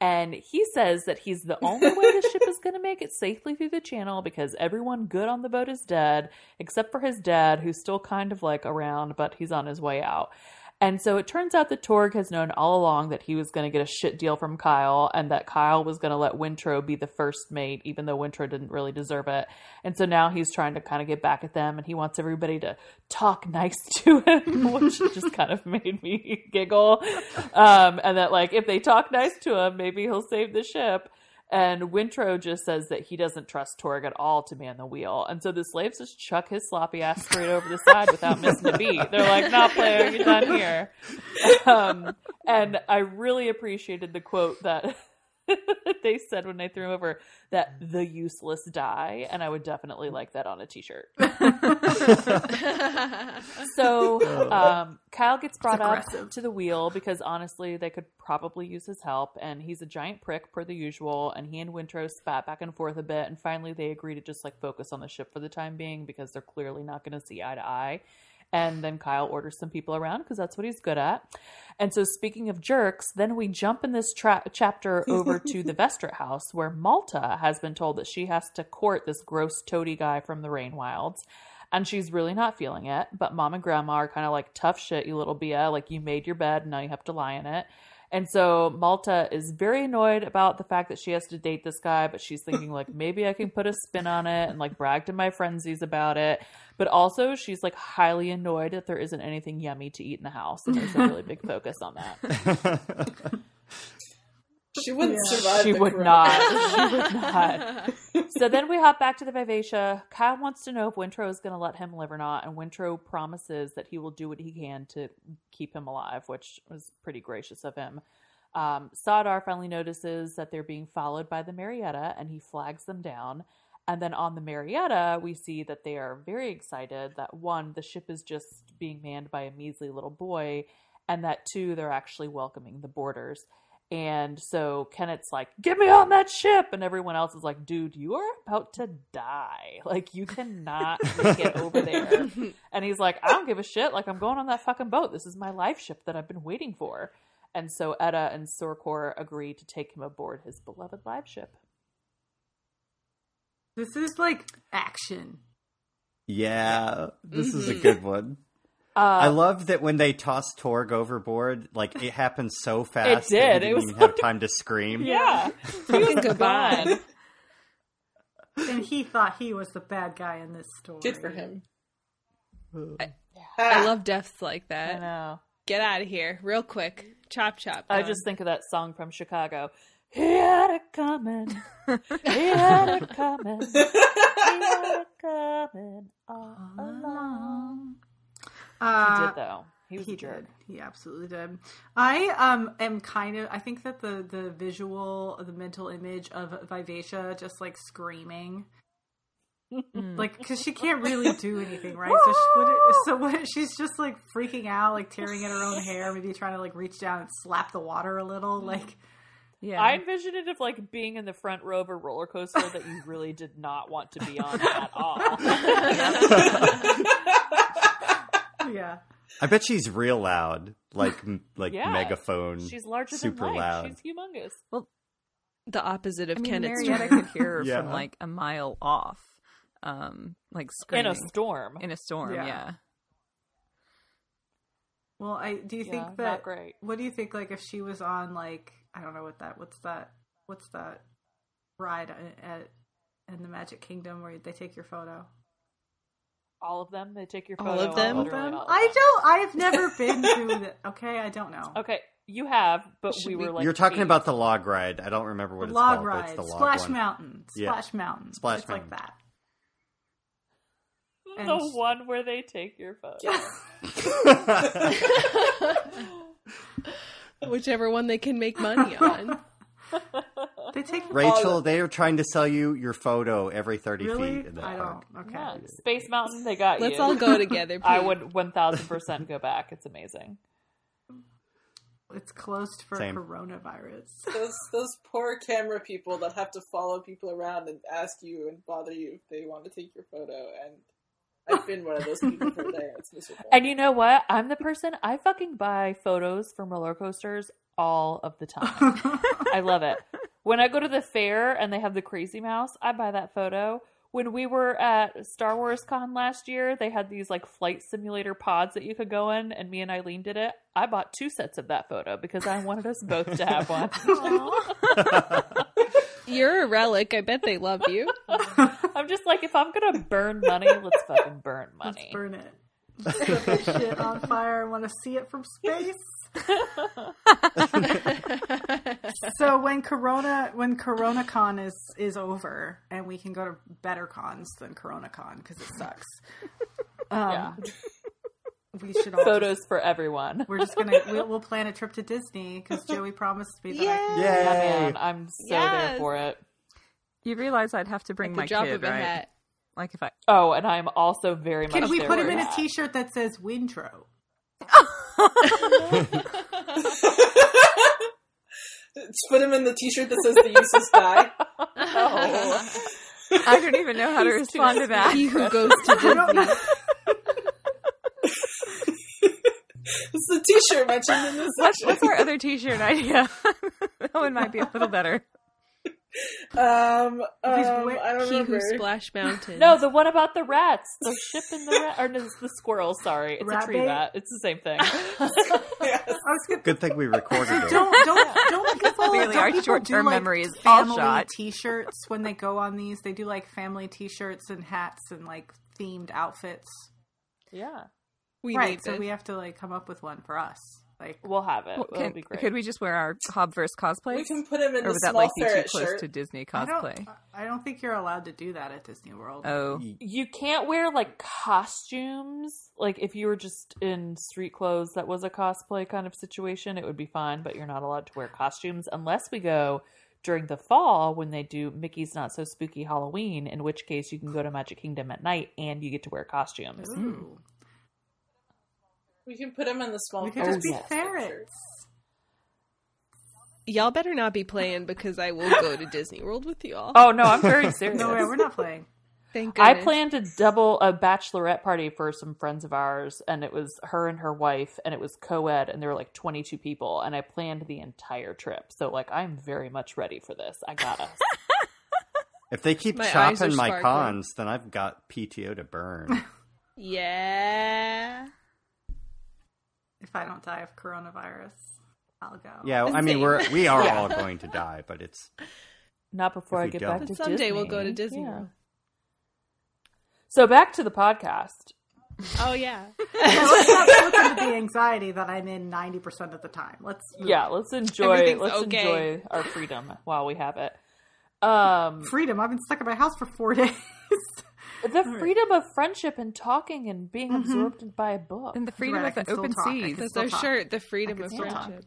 And he says that he's the <laughs> only way the ship is going to make it safely through the channel because everyone good on the boat is dead, except for his dad, who's still kind of like around, but he's on his way out. And so it turns out that Torg has known all along that he was going to get a shit deal from Kyle and that Kyle was going to let Wintrow be the first mate, even though Wintrow didn't really deserve it. And so now he's trying to kind of get back at them and he wants everybody to talk nice <laughs> to him, which just kind of made me giggle. Um, and that, like, if they talk nice to him, maybe he'll save the ship. And Wintrow just says that he doesn't trust Torg at all to man the wheel. And so the slaves just chuck his sloppy ass straight over the side without missing a beat. They're like, nah, player, you're done here. Um, and I really appreciated the quote that <laughs> they said when they threw him over that the useless die. And I would definitely like that on a t shirt. <laughs> <laughs> So um, Kyle gets brought up to the wheel because honestly, they could probably use his help. And he's a giant prick per the usual. And he and Wintrow spat back and forth a bit. And finally, they agree to just like focus on the ship for the time being because they're clearly not going to see eye to eye. And then Kyle orders some people around because that's what he's good at. And so, speaking of jerks, then we jump in this tra- chapter <laughs> over to the Vestrit house where Malta has been told that she has to court this gross toady guy from the Rain Wilds. And she's really not feeling it. But mom and grandma are kind of like, tough shit, you little Bia. Like, you made your bed, now you have to lie in it. And so Malta is very annoyed about the fact that she has to date this guy, but she's thinking like <laughs> maybe I can put a spin on it and like brag to my frenzies about it. But also she's like highly annoyed that there isn't anything yummy to eat in the house, and there's a really big <laughs> focus on that. <laughs> She wouldn't Yeah. survive. She the would corona. not. <laughs> She would not. So then we hop back to the Vivacia. Kyle wants to know if Wintrow is going to let him live or not, and Wintrow promises that he will do what he can to keep him alive, which was pretty gracious of him. Um, Sa'Adar finally notices that they're being followed by the Marietta, and he flags them down. And then on the Marietta, we see that they are very excited that one, the ship is just being manned by a measly little boy, and that two, they're actually welcoming the boarders. And so Kennit's like, get me on that ship. And everyone else is like, dude, you are about to die. <laughs> Like, you cannot get over there. <laughs> And he's like, I don't give a shit. Like, I'm going on that fucking boat. This is my life ship that I've been waiting for. And so Etta and Sorkor agree to take him aboard his beloved live ship. This is like action. yeah, this is a Mhm. good one. Uh, I love that when they toss Torg overboard, like it happened so fast. did. That It he didn't was even have <laughs> time to scream. yeah. <laughs> Fucking goodbye. And he thought he was the bad guy in this story. Good for him. I love deaths like I that. know. Get out of here, real quick. Chop chop. I gone. just think of that song from Chicago. He had it coming. He had it coming. He had it <laughs> coming all along. He Uh, did though. He was he a jerk. did. He absolutely did. I um am kind of. I think that the the visual, the mental image of Vivacia just like screaming, like because she can't really do anything, right? So she, what so what? <laughs> She's just like freaking out, like tearing at her own hair, maybe trying to like reach down and slap the water a little, like. Yeah. I envisioned it of like being in the front row of a roller coaster that you really did not want to be on at all. <laughs> Yeah. I bet she's real loud, like m- like Yeah. megaphone. She's larger super than life. loud. She's humongous. Well, the opposite of I mean, Kennit Marietta could hear her <laughs> Yeah. from like a mile off, um, like In a storm. In a storm, Yeah. yeah. Well, I do you Yeah, think that great. what do you think like if she was on like I don't know what that what's that what's that ride at, at in the Magic Kingdom where they take your photo? All of them. They take your All photo. of them? All of them? all I don't. I've never been to the. Okay, I don't know. Okay, you have, but Should we we- were like You're talking eight. about the log ride. I don't remember what the it's log called. but ride, it's the log Splash one. Mountain, Yeah. Splash Mountain, Splash it's like Mountain. that. the one where they take your photo. <laughs> Whichever one they can make money on. <laughs> They take Rachel, they are trying to sell you your photo every 30 really. feet in that I park. don't. Okay. Yeah, Space Mountain, they got you. Let's you. all go <laughs> together. I would one thousand percent go back. It's amazing. It's closed for Same. coronavirus. <laughs> Those those poor camera people that have to follow people around and ask you and bother you if they want to take your photo. And I've been one of those people for a day. It's miserable. And you know what? I'm the person I fucking buy photos from roller coasters all of the time. <laughs> I love it. When I go to the fair and they have the Crazy Mouse, I buy that photo. When we were at Star Wars Con last year, they had these like flight simulator pods that you could go in, and me and Eileen did it. I bought two sets of that photo because I wanted us both to have one. <laughs> You're a relic. I bet they love you. <laughs> I'm just like, if I'm gonna burn money, let's fucking burn Let's money. burn it. Set this shit on fire. I want to see it from space. <laughs> so when Corona when CoronaCon is is over and we can go to better cons than CoronaCon because it sucks. <laughs> Um, Yeah. we should all Photos for everyone. We're just gonna we'll, we'll plan a trip to Disney because Joey promised me that. I Yeah. could- Yeah, Yay! man, I'm so there for it. You realize I'd have to bring At my kid, right? hat. Like if I Oh, and I'm also very much. Can we put him in a that. T-shirt that says Wintrow? Just put him in the T-shirt that says "The useless guy." Oh. I don't even know how to He's too respond to that. He who goes to <laughs> Disney. It's the T-shirt mentioned in this What's, section. what's our other T-shirt idea? <laughs> that one might be a little better. Um, um, I don't He remember. who splash <laughs> mountain. No, the one about the rats, the ship and the rat, or no, the squirrels. Sorry, it's Rat a tree bait? rat. It's the same thing. <laughs> Yes. I was gonna, Good thing we recorded <laughs> it. don't don't don't people, Clearly don't our people short-term do, like, memory is all family shot. T-shirts when they go on these. They do like family T-shirts and hats and like themed outfits. yeah, we right, need so this. we have to like come up with one for us. Like we'll have it. Well, can- be great. could we just wear our Hobverse cosplay? We can put him in or the would that like be too close shirt. to Disney I cosplay? don't, I don't think you're allowed to do that at Disney World. Oh, you can't wear like costumes. Like if you were just in street clothes, that was a cosplay kind of situation. It would be fine, but you're not allowed to wear costumes unless we go during the fall when they do Mickey's Not So Spooky Halloween. In which case, you can go to Magic Kingdom at night and you get to wear costumes. Hmm. Ooh. We can put them in the small. We could ferret just be oh, yes. ferrets. Y'all better not be playing because I will go to Disney World with you all. Oh no, I'm very <laughs> serious. No, way, we're not playing. Thank I goodness. planned a double a bachelorette party for some friends of ours, and it was her and her wife, and it was co-ed, and there were like 22 people, and I planned the entire trip. So like, I'm very much ready for this. I got us. <laughs> If they keep My chopping my sparkling. cons, then I've got PTO to burn. <laughs> Yeah. If I don't die of coronavirus, I'll go. yeah, I mean we're we are <laughs> all going to die, but it's Not before I get don't. back But to someday Disney. we'll go to Disney Yeah. So back to the podcast. Oh yeah. <laughs> Yeah, let's not look into the <laughs> anxiety that I'm in 90% of the time. Let's move Yeah, let's enjoy let's okay. enjoy our freedom while we have it. Um freedom. I've been stuck in my house for four days. The freedom of friendship and talking and being Mm-hmm. absorbed by a book. And the freedom Right, of the open talk. Seas. can That's still shirt, the freedom of can still talk. friendship.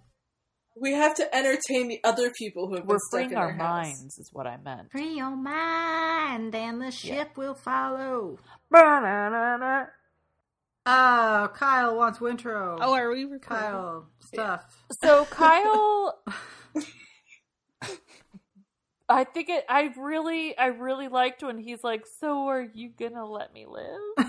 We have to entertain the other people who have We're been stuck freeing in our our house. minds, is what I meant. Free your mind, and the ship will follow. Ba-na-na-na. Oh, Kyle wants Wintrow. Oh, are we recording? Kyle stuff. So Kyle, <laughs> I think it. I really, I really liked when he's like, "So are you gonna let me live?" <laughs>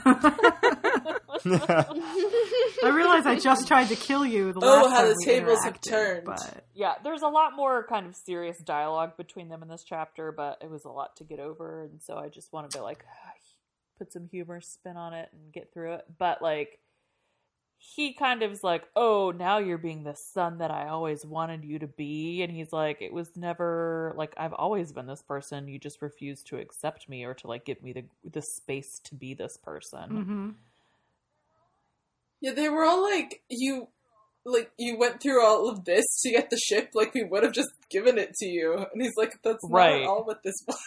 I realize I just tried to kill you. The Oh, last how time the we tables have turned. But yeah, there's a lot more kind of serious dialogue between them in this chapter, but it was a lot to get over, and so I just wanted to like ah, put some humor spin on it and get through it. But like, he kind of is like, "Oh, now you're being the son that I always wanted you to be," and he's like, "It was never like I've always been this person. You just refused to accept me or to like give me the the space to be this person." hmm Yeah, they were all like, you, like, you went through all of this to get the ship, like, we would have just given it to you. And he's like, that's Right. not all what this was.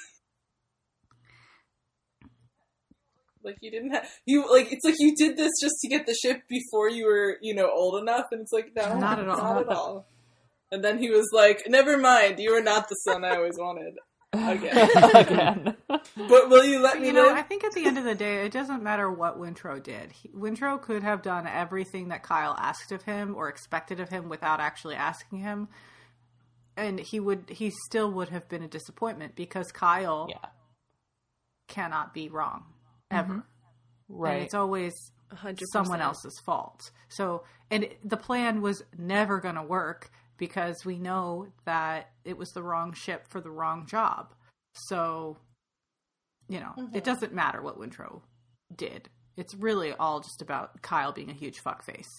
Like, you didn't have, you, like, it's like you did this just to get the ship before you were, you know, old enough. And it's like, no, Not at all. Not at all. And then he was like, never mind, you are not the son I always wanted. <laughs> Again. Again. But will you let But, me you know, live? I think at the end of the day, it doesn't matter what Wintrow did. He, Wintrow could have done everything that Kyle asked of him or expected of him without actually asking him, and he would he still would have been a disappointment because Kyle yeah. cannot be wrong ever, mm-hmm. and Right. it's always 100%. someone else's fault. So, and it- the plan was never going to work because we know that it was the wrong ship for the wrong job. So, you know, it mm-hmm. doesn't matter what Wintrow did. It's really all just about Kyle being a huge fuckface.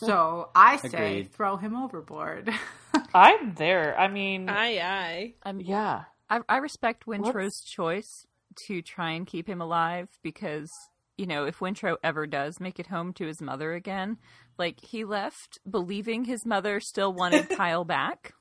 so I say Agreed. throw him overboard. <laughs> I'm there. I mean, Aye, aye. I'm yeah. I, I respect Wintrow's choice to try and keep him alive because, you know, if Wintrow ever does make it home to his mother again, like he left believing his mother still wanted <laughs> Kyle back.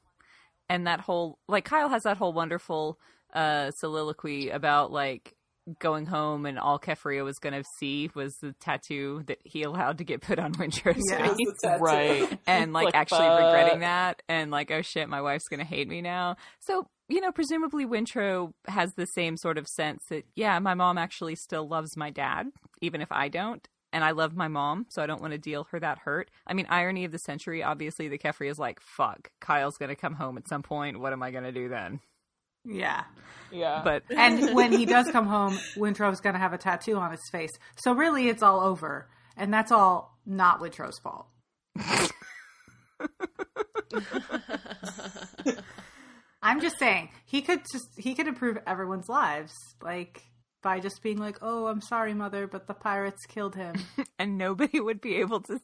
And that whole, like, Kyle has that whole wonderful uh, soliloquy about, like, going home and all Keffria was going to see was the tattoo that he allowed to get put on Wintrow's Yeah. Face was the tattoo. Right. and <laughs> like, Like, actually fuck. regretting that and like oh shit my wife's gonna hate me now so you know presumably wintrow has the same sort of sense that yeah my mom actually still loves my dad even if i don't and i love my mom so i don't want to deal her that hurt i mean irony of the century obviously the keffria is like fuck kyle's gonna come home at some point what am i gonna do then yeah. Yeah. but <laughs> And when he does come home, Wintrow's going to have a tattoo on his face. So really, it's all over. And that's all not Wintrow's fault. <laughs> <laughs> I'm just saying he could just he could improve everyone's lives like by just being like, "Oh, I'm sorry, mother, but the pirates killed him." <laughs> and nobody would be able to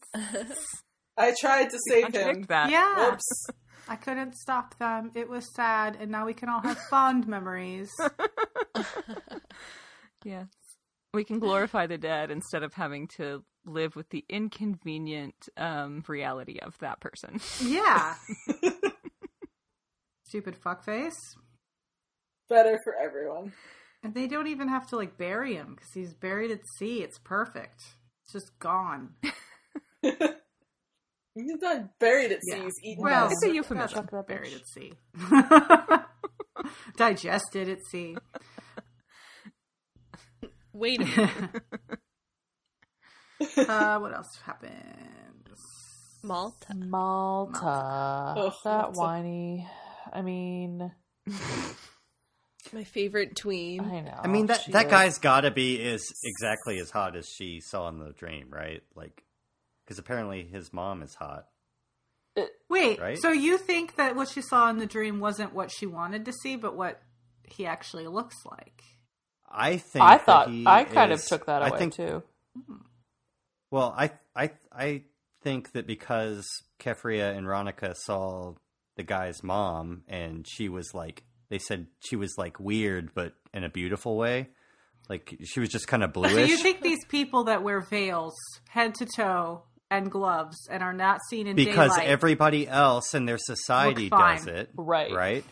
I tried to save him. contradict that yeah, Whoops. I couldn't stop them. It was sad, and now we can all have fond memories. <laughs> Yes. We can glorify the dead instead of having to live with the inconvenient um, reality of that person. Yeah. <laughs> Stupid fuckface. Better for everyone. And they don't even have to like bury him because he's buried at sea. It's perfect. It's just gone. <laughs> <laughs> He's not buried at sea. Yeah. He's eaten. Well, by It's a sea. euphemism. that's buried at sea. <laughs> Digested at sea. Wait a minute. Uh, what else happened? Malta. Malta. Oh, that Malta. whiny. I mean, My favorite tween. I know. I mean that she that is. guy's got to be is exactly as hot as she saw in the dream, right? Like, because apparently his mom is hot. Uh, Wait, Right? so you think that what she saw in the dream wasn't what she wanted to see, but what he actually looks like? I think. I thought he I kind is- of took that I away think, too. Well, I I I think that because Keffria and Ronica saw the guy's mom, and she was like, they said she was like weird, but in a beautiful way. Like she was just kind of So bluish. you think these people that wear veils, head to toe, and gloves, and are not seen in because daylight, everybody else in their society does it, Right. Right.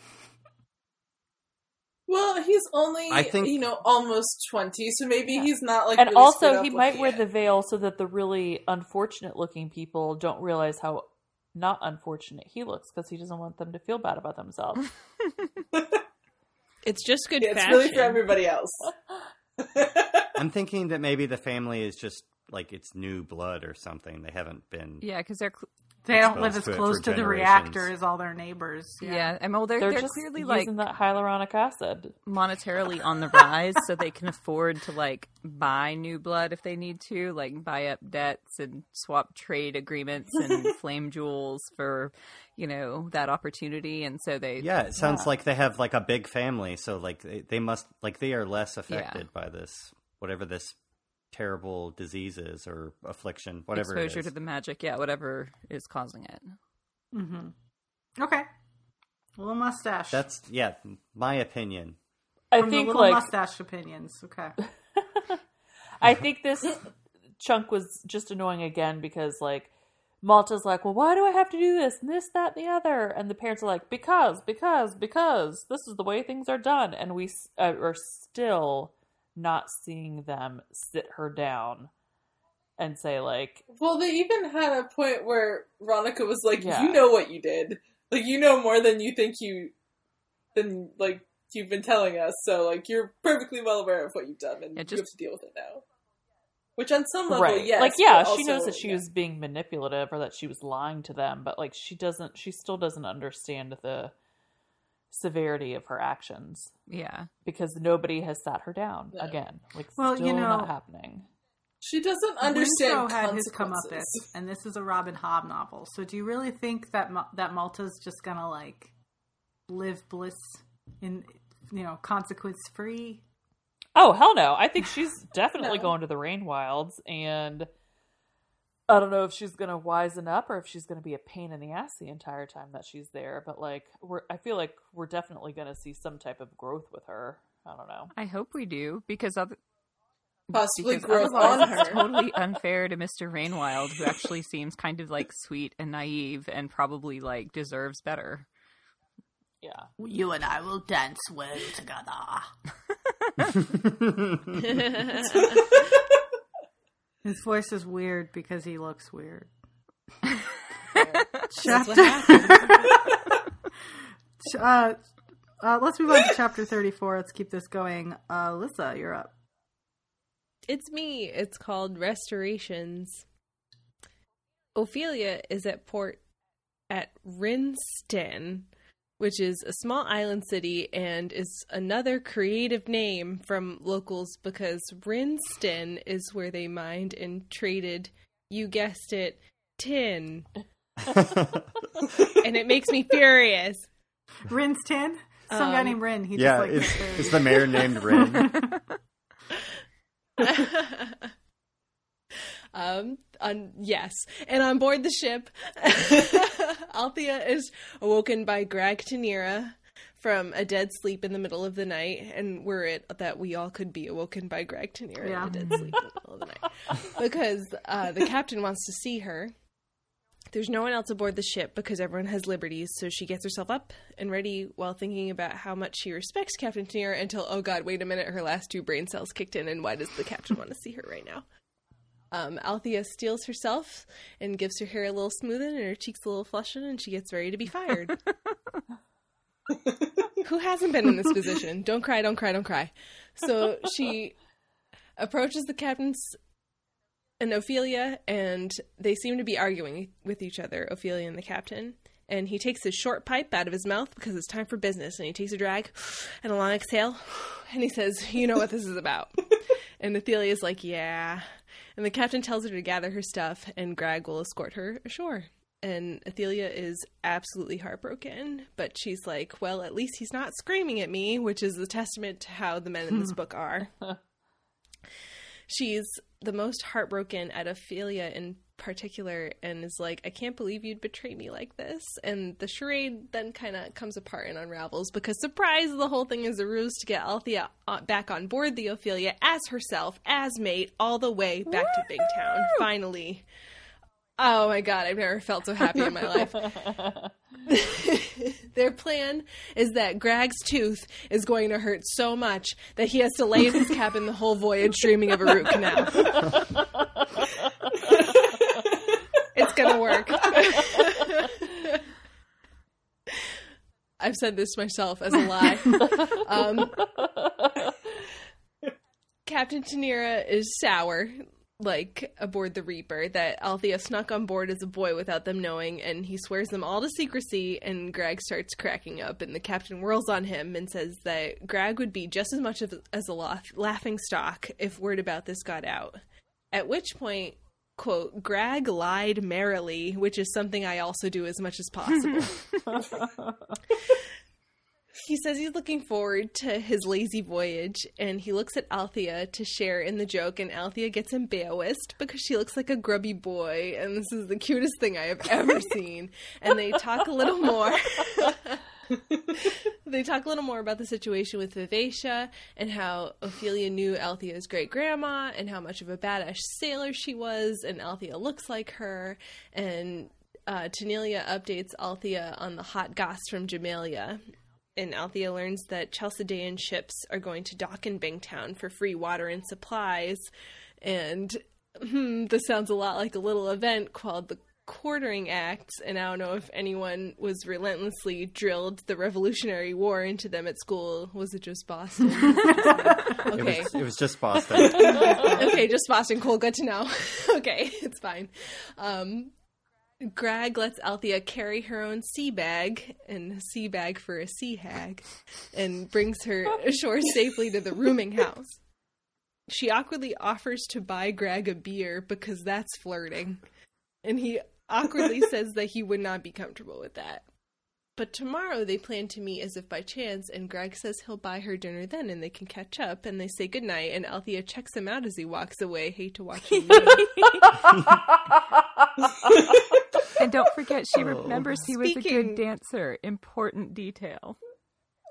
Well, he's only I think- you know almost twenty, so maybe Yeah. he's not like. and really also he might wear at the veil so that the really unfortunate looking people don't realize how not unfortunate he looks because he doesn't want them to feel bad about themselves. <laughs> It's just good Yeah, it's fashion. really for everybody else. <laughs> <laughs> I'm thinking that maybe the family is just like it's new blood or something. They haven't been. Yeah, because they're cl- they don't live as exposed to it close to the reactor as all their neighbors. yeah. and well, they're They're, they're, just clearly using like that hyaluronic acid. monetarily on the rise, so they can afford to like buy new blood if they need to, like buy up debts and swap trade agreements and <laughs> flame jewels for you know that opportunity, and so they Yeah, it sounds Yeah. like they have like a big family, so like they, they must like they are less affected by this whatever this terrible diseases or affliction, whatever exposure is. to the magic, yeah, whatever is causing it. Mm-hmm. Okay. Little mustache. That's yeah, my opinion. I From the think little like mustache opinions. Okay. <laughs> I think this chunk was just annoying again because like Malta's like, well, why do I have to do this and this, that, and the other? And the parents are like, because, because, because this is the way things are done, and we uh, are still not seeing them sit her down and say like, Well, they even had a point where Ronica was like, Yeah. "You know what you did. Like, you know more than you think you, than like you've been telling us. So, like, you're perfectly well aware of what you've done, and Yeah, you have to deal with it now." Which, on some level, right, yes, like yeah, but she knows that she yeah. was being manipulative or that she was lying to them, but like she doesn't, she still doesn't understand the severity of her actions. Yeah, because nobody has sat her down No. again. Like, Well, still you know- not happening. She doesn't understand Winslow had his consequences. comeuppance, and this is a Robin Hobb novel. So, do you really think that that Malta's just gonna like live bliss in you know consequence free? Oh hell no! I think she's <laughs> definitely No. going to the Rain Wilds, and I don't know if she's gonna wisen up or if she's gonna be a pain in the ass the entire time that she's there. But like, we're I feel like we're definitely gonna see some type of growth with her. I don't know. I hope we do because other. Possibly because growth on her. totally unfair to Mr. Rainwild, who actually seems kind of like sweet and naive and probably like deserves better. Yeah, You and I will dance well together. <laughs> <laughs> His voice is weird because he looks weird. chapter. <laughs> uh, uh, let's move on to chapter thirty-four. Let's keep this going. Uh, Alyssa, you're up. It's me. It's called Restorations. Ophelia is at port at Rinston, which is a small island city and is another creative name from locals because Rinston is where they mined and traded, you guessed it, tin. <laughs> and it makes me furious. Rin's Tin. Some guy Um, named Rin. He yeah, just like is, makes the mayor named Rin? <laughs> <laughs> um on yes and on board the ship <laughs> althea is awoken by greg Tenira from a dead sleep in the middle of the night and were it that we all could be awoken by greg Tenira Yeah. in a dead sleep in the middle of the night <laughs> because uh, the captain wants to see her there's no one else aboard the ship because everyone has liberties, so she gets herself up and ready while thinking about how much she respects Captain Tenira until, oh god, wait a minute, her last two brain cells kicked in, and why does the captain want to see her right now? Um, Althea steals herself and gives her hair a little smoothing and her cheeks a little flushing, and she gets ready to be fired. <laughs> <laughs> Who hasn't been in this position? Don't cry, don't cry, don't cry. So she approaches the captain's and Ophelia, and they seem to be arguing with each other, Ophelia and the captain. And he takes his short pipe out of his mouth because it's time for business, and he takes a drag and a long exhale, <sighs> and he says, "You know what this is about." <laughs> and Ophelia's like, "Yeah." And the captain tells her to gather her stuff, and Greg will escort her ashore. And Althea is absolutely heartbroken, but she's like, "Well, at least he's not screaming at me," which is a testament to how the men in this hmm. book are. <laughs> She's the most heartbroken at Ophelia in particular and is like, I can't believe you'd betray me like this. And the charade then kind of comes apart and unravels because, surprise, the whole thing is a ruse to get Althea back on board the Ophelia as herself, as mate, all the way back to Big Town, Finally. Oh my god, I've never felt so happy in my life. <laughs> <laughs> Their plan is that Grag's tooth is going to hurt so much that he has to lay in his cabin the whole voyage dreaming of a root canal. <laughs> it's gonna work. <laughs> I've said this myself as a lie. <laughs> Um, Captain Tenira is sour, like aboard the Reaper, that Althea snuck on board as a boy without them knowing, and he swears them all to secrecy. And Greg starts cracking up, and the captain whirls on him and says that Greg would be just as much of, as a laugh, laughing stock if word about this got out. At which point, quote, Greg lied merrily, which is something I also do as much as possible. <laughs> he says he's looking forward to his lazy voyage, and he looks at Althea to share in the joke, and Althea gets embarrassed because she looks like a grubby boy, and this is the cutest thing I have ever <laughs> seen. And they talk a little more. <laughs> <laughs> they talk a little more about the situation with Vivacia and how Ophelia knew Althea's great grandma and how much of a badass sailor she was, and Althea looks like her. And uh, Tanelia updates Althea on the hot goss from Jamaillia. And Althea learns that Chalcedean ships are going to dock in Bingtown for free water and supplies. And <laughs> hmm, this sounds a lot like a little event called the quartering acts and i don't know if anyone was relentlessly drilled the revolutionary war into them at school. Was it just boston? <laughs> It okay. was, it was just Boston. <laughs> okay just boston. Cool. Good to know. <laughs> Okay it's fine. Um Greg lets Althea carry her own sea bag and a sea bag for a sea hag and brings her ashore safely to the rooming house. She awkwardly offers to buy Greg a beer because that's flirting. And he awkwardly <laughs> says that he would not be comfortable with that. But tomorrow they plan to meet as if by chance, and Greg says he'll buy her dinner then and they can catch up. And they say goodnight, and Althea checks him out as he walks away. Hate to watch him. <laughs> <laughs> And don't forget, she Oh. remembers he was a good dancer. Important detail.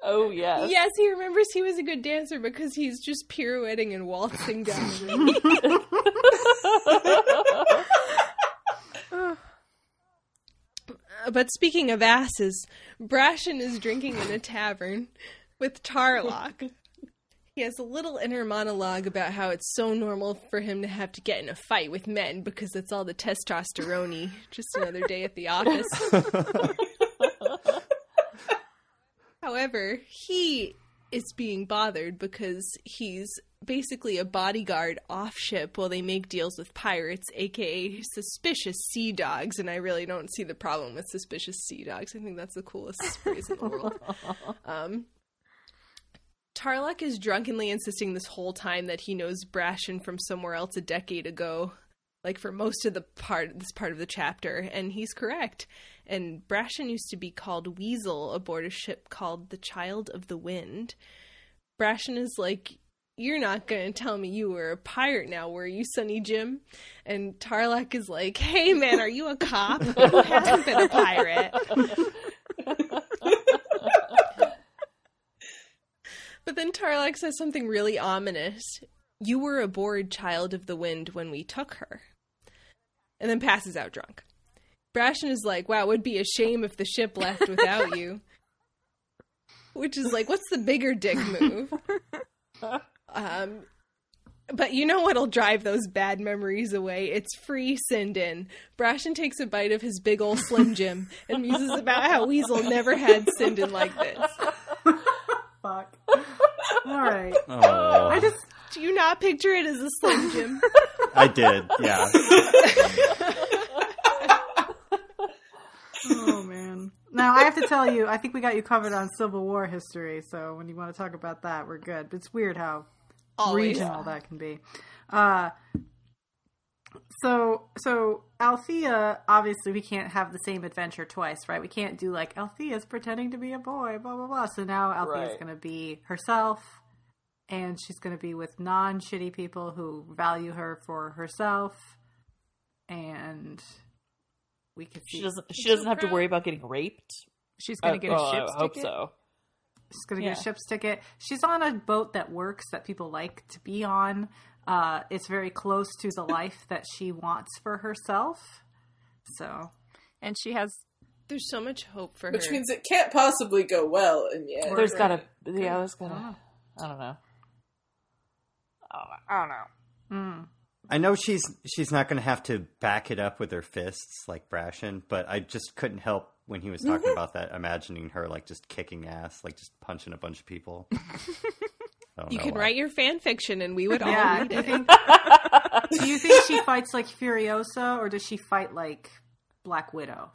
Oh yes. yes, he remembers he was a good dancer because he's just pirouetting and waltzing down the room. But speaking of asses, Brashen is drinking in a tavern with Tarlock. He has a little inner monologue about how it's so normal for him to have to get in a fight with men because it's all the testosterone. Just another day at the office. <laughs> However, he is being bothered because he's basically a bodyguard off ship while they make deals with pirates, aka suspicious sea dogs. And I really don't see the problem with suspicious sea dogs. I think that's the coolest phrase in the world. <laughs> Um, Tarlok is drunkenly insisting this whole time that he knows Brashen from somewhere else a decade ago, like for most of the part this part of the chapter, and he's correct. And Brashen used to be called Weasel aboard a ship called the Child of the Wind. Brashen is like, You're not gonna tell me you were a pirate now, were you, Sonny Jim? And Tarlok is like, Hey man, are you a cop? <laughs> Who hasn't been a pirate? <laughs> But then Tarlok says something really ominous. You were a bored Child of the Wind when we took her. And then passes out drunk. Brashen is like, wow, it would be a shame if the ship left without you. Which is like, what's the bigger dick move? <laughs> um, but you know what'll drive those bad memories away? It's free cindin. Brashen takes a bite of his big old Slim Jim and muses about how Weasel never had cindin like this. Fuck. All right. Oh, I just Do you not picture it as a Slim Jim? I did. Yeah. <laughs> Oh man. Now I have to tell you, I think we got you covered on Civil War history. So when you want to talk about that, we're good. But it's weird how Always. regional that can be. Uh, so so Althea, obviously, we can't have the same adventure twice, right? We can't do like Althea's pretending to be a boy, blah blah blah. So now Althea's Right. going to be herself, and she's going to be with non shitty people who value her for herself. and we can see She doesn't. She doesn't have to worry about getting raped. She's gonna Uh, get a oh, ship's I hope ticket. so. She's gonna Yeah. get a ship's ticket. She's on a boat that works that people like to be on. Uh, it's very close to the <laughs> life that she wants for herself. So And she has There's so much hope for Which her. Which means it can't possibly go well in the end. There's right? gotta. Yeah, there's gotta. I don't know. I don't know. I know she's she's not going to have to back it up with her fists like Brashen, but I just couldn't help when he was talking about that, imagining her like just kicking ass, like just punching a bunch of people. <laughs> You know could why. write your fan fiction, and we would all yeah, read do you it. think <laughs> do you think she fights like Furiosa or does she fight like Black Widow?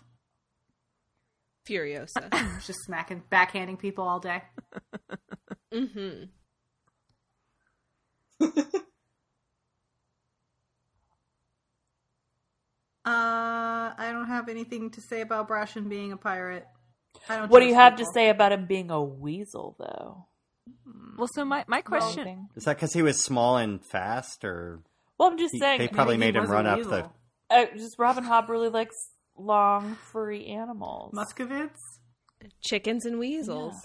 Furiosa. <laughs> Just smacking, backhanding people all day. mm-hmm. Uh, I don't have anything to say about Brashen being a pirate. I don't. What do you trust have to say about him being a weasel, though? Well, so my my question. Anything? Is that because he was small and fast, or Well, I'm just he- saying. they probably made him run up weasel. the? uh, just Robin Hobb really likes long, furry animals. Mustelids? Chickens and weasels.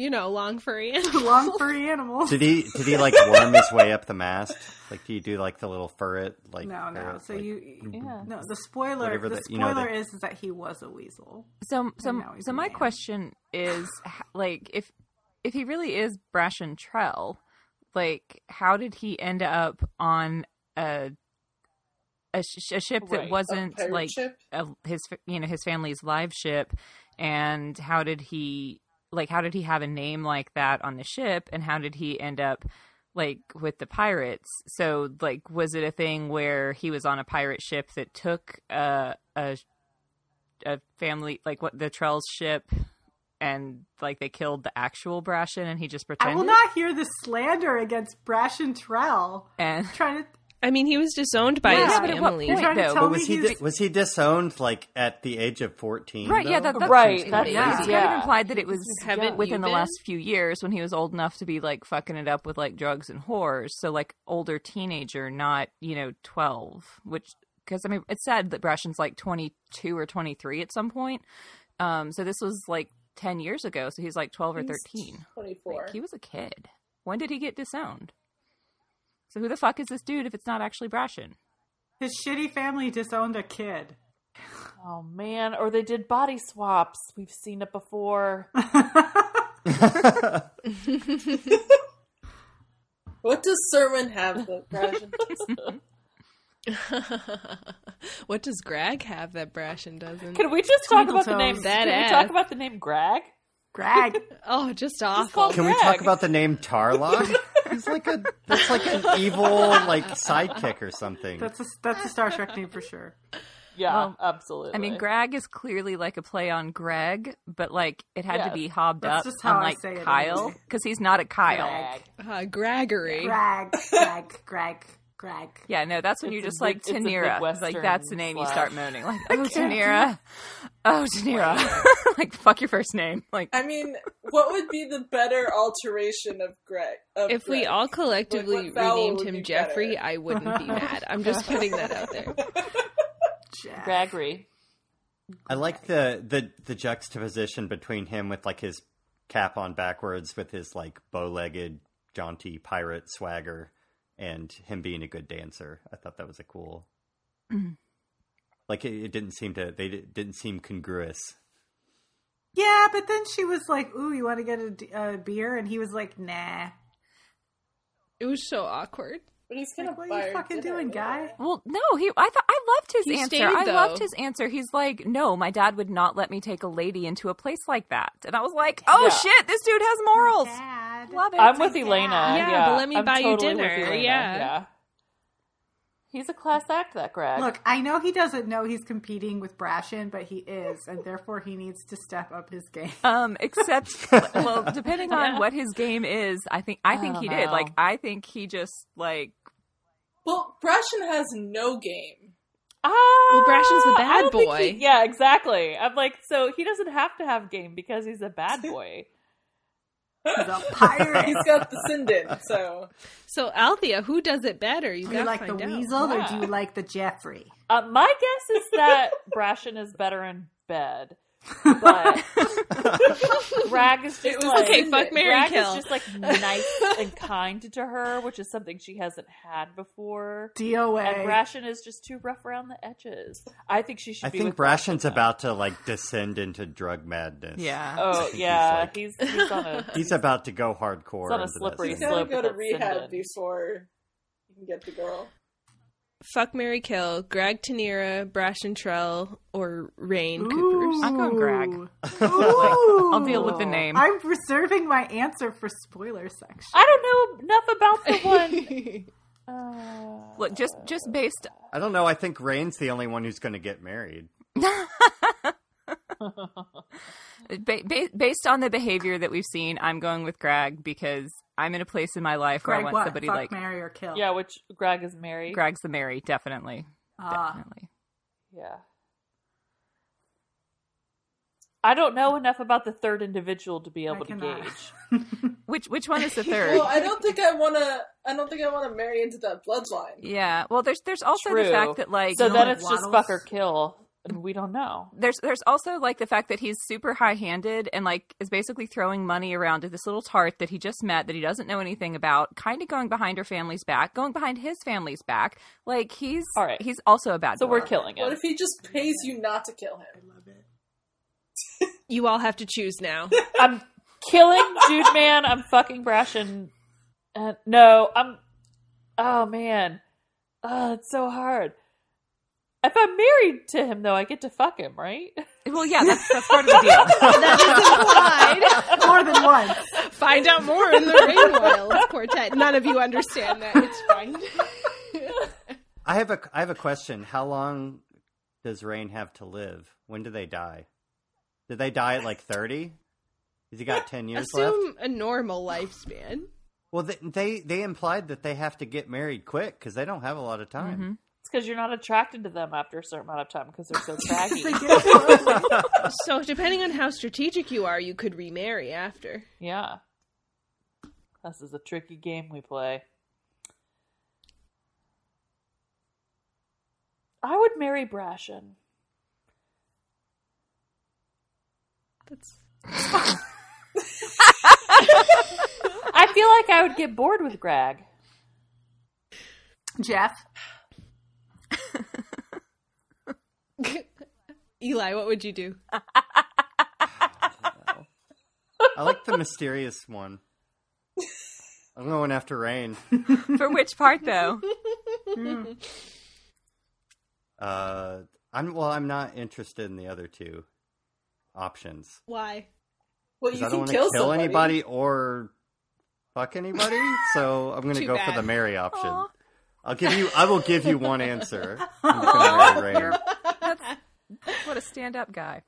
You know, long furry <laughs> animals. Long furry animals. Did he did he like worm his way up the mast? Like, do you do like the little ferret? Like no, no. ferret, So like- you, Yeah. no. The spoiler, Whatever the the- you know, spoiler the- is, is that he was a weasel. So so so my man. question is like if if he really is Brashen Trell, like how did he end up on a a, sh- a ship Right, that a wasn't pirate like a, his you know his family's live ship and how did he like how did he have a name like that on the ship and how did he end up like with the pirates so like was it a thing where he was on a pirate ship that took a a, a family like what the Trell's ship and like they killed the actual Brashen and he just pretended. I will not hear the slander against Brashen Trell. and trying to. I mean, he was disowned by Yeah, his but at what family. point, though? But was he di- was he disowned like at the age of fourteen? Right, yeah, that, that's Right, It's, that's- yeah. it's kind of implied that it was Haven't within the been? last few years when he was old enough to be like fucking it up with like drugs and whores. So like older teenager, not you know twelve. Which because I mean it's said that Brashen's like twenty two or twenty three at some point. Um, so this was like ten years ago. So he's like twelve or thirteen. 24. Like, he was a kid. When did he get disowned? So who the fuck is this dude if it's not actually Brashen? His shitty family disowned a kid. <laughs> Oh man, or they did body swaps. We've seen it before. <laughs> What does Sermon have that Brashen doesn't? <laughs> what does Greg have that Brashen doesn't? Can we just talk about the name? That can we talk about the name Greg? Greg. oh, just awful. called- Can we talk about the name Tarlok? He's like a that's like an evil like sidekick or something. That's a that's a Star Trek name for sure. Yeah, Well, absolutely. I mean, Greg is clearly like a play on Greg, but like it had to be hobbed That's up just how I unlike Kyle because he's not a Kyle. Greg. Uh, Gregory. Greg. Greg. Greg. Greg. Yeah, no, that's when It's you're a just like big- it's a Tenira. Like that's the name you start moaning. Like, oh Tenira, oh Tenira. <laughs> like fuck your first name. Like I mean, what would be the better alteration of Greg? Of If we all collectively Like, renamed him be Jeffrey, better? I wouldn't be <laughs> mad. I'm just putting that out there. Jack. Gregory. I like the, the the juxtaposition between him with like his cap on backwards with his like bow-legged jaunty pirate swagger and him being a good dancer. I thought that was a cool. Mm-hmm. Like it, it didn't seem to they didn't seem congruous. Yeah, but then she was like, "Ooh, you want to get a beer?" And he was like, "Nah." It was so awkward. But he's gonna Like, what are you fucking dinner doing, guy? anyway. Well, no, he. I thought I loved his He answer. stayed, I though. loved his answer. He's like, no, my dad would not let me take a lady into a place like that. And I was like, oh Yeah. shit, this dude has morals. Dad. Love it. I'm with Elena. Yeah, Yeah, but let me I'm buy you totally with dinner. Yeah. yeah. He's a class act, that Greg. Look, I know he doesn't know he's competing with Brashen, but he is, and therefore he needs to step up his game. <laughs> Um, except, <laughs> well, depending on what his game is, I think I think don't he did. Like, I think he just like Well, Brashen has no game. Ah, Well, Brashen's the bad boy. he- yeah, exactly. I'm like, so he doesn't have to have game because he's a bad boy. He's a pirate. He's got the Cindin, so So Althea, who does it better? You do you like the out. weasel or do you like the Jeffrey? Uh, my guess is that <laughs> Brashen is better in bed, but <laughs> Greg is just like Okay, fuck, marry, Greg kill. is just like nice and kind to her, which is something she hasn't had before. DOA. And Brashen is just too rough around the edges. I think she should. I be think with Brashen's then. about to like descend into drug madness. Yeah. <laughs> Oh think he's, yeah, like- he's he's on a <laughs> He's about to go hardcore. He's on a into that slippery he's thing. gotta slope go to rehab before you can get the girl. Fuck Mary Kill, Greg Tenira, Brashen Trell, or Reyn Khuprus. I'm going Greg. Ooh. I'll deal with the name. I'm reserving my answer for spoiler section. I don't know enough about the one. <laughs> Uh, Look, just just based I don't know. I think Reyn's the only one who's going to get married. <laughs> <laughs> ba- ba- based on the behavior that we've seen, I'm going with Greg because I'm in a place in my life where I want what? somebody Fuck, like marry, or kill? yeah, which Greg is married. Greg's the Mary, definitely, Ah. definitely. Yeah. I don't know enough about the third individual to be I able to cannot. gauge. <laughs> Which which one is the <laughs> third? Well, I don't think I wanna. I don't think I want to marry into that bloodline. yeah. Well, there's there's also True. the fact that like So know, then like it's just fuck or kill, and we don't know. there's there's also like the fact that he's super high handed and like is basically throwing money around to this little tart that he just met that he doesn't know anything about, kind of going behind her family's back, going behind his family's back. Like he's All right. he's also a bad. So boy. we're killing him. What if he just pays you not to kill him? I love it. You all have to choose now. <laughs> I'm killing Jude Man. I'm fucking Brashen. And uh, no, I'm. Oh man, oh, it's so hard. If I'm married to him, though, I get to fuck him, right? Well, yeah, that's that's part of the deal. <laughs> that is implied. <laughs> More than once. Find out more in the Rain Wilds quartet. None of you understand that. It's fine. I have a I have a question. How long does Reyn have to live? When do they die? Did they die at like thirty? Has he got ten years left? Assume a normal lifespan. Well, they, they they implied that they have to get married quick because they don't have a lot of time. Mm-hmm. It's because you're not attracted to them after a certain amount of time because they're so <laughs> craggy. <laughs> So, depending on how strategic you are, you could remarry after. yeah. This is a tricky game we play. I would marry Brashen. That's <laughs> I feel like I would get bored with Greg. Jeff. <laughs> Eli. What would you do? <laughs> I like the mysterious one. I'm going after Reyn. <laughs> For which part though? Uh, I'm well. I'm not interested in the other two options Why? Well, because you I don't want to kill, kill, anybody or fuck anybody. So I'm going to Too go for the marry option. Aw. I'll give you. I will give you one answer. I'm gonna marry Reyn. What a stand-up guy.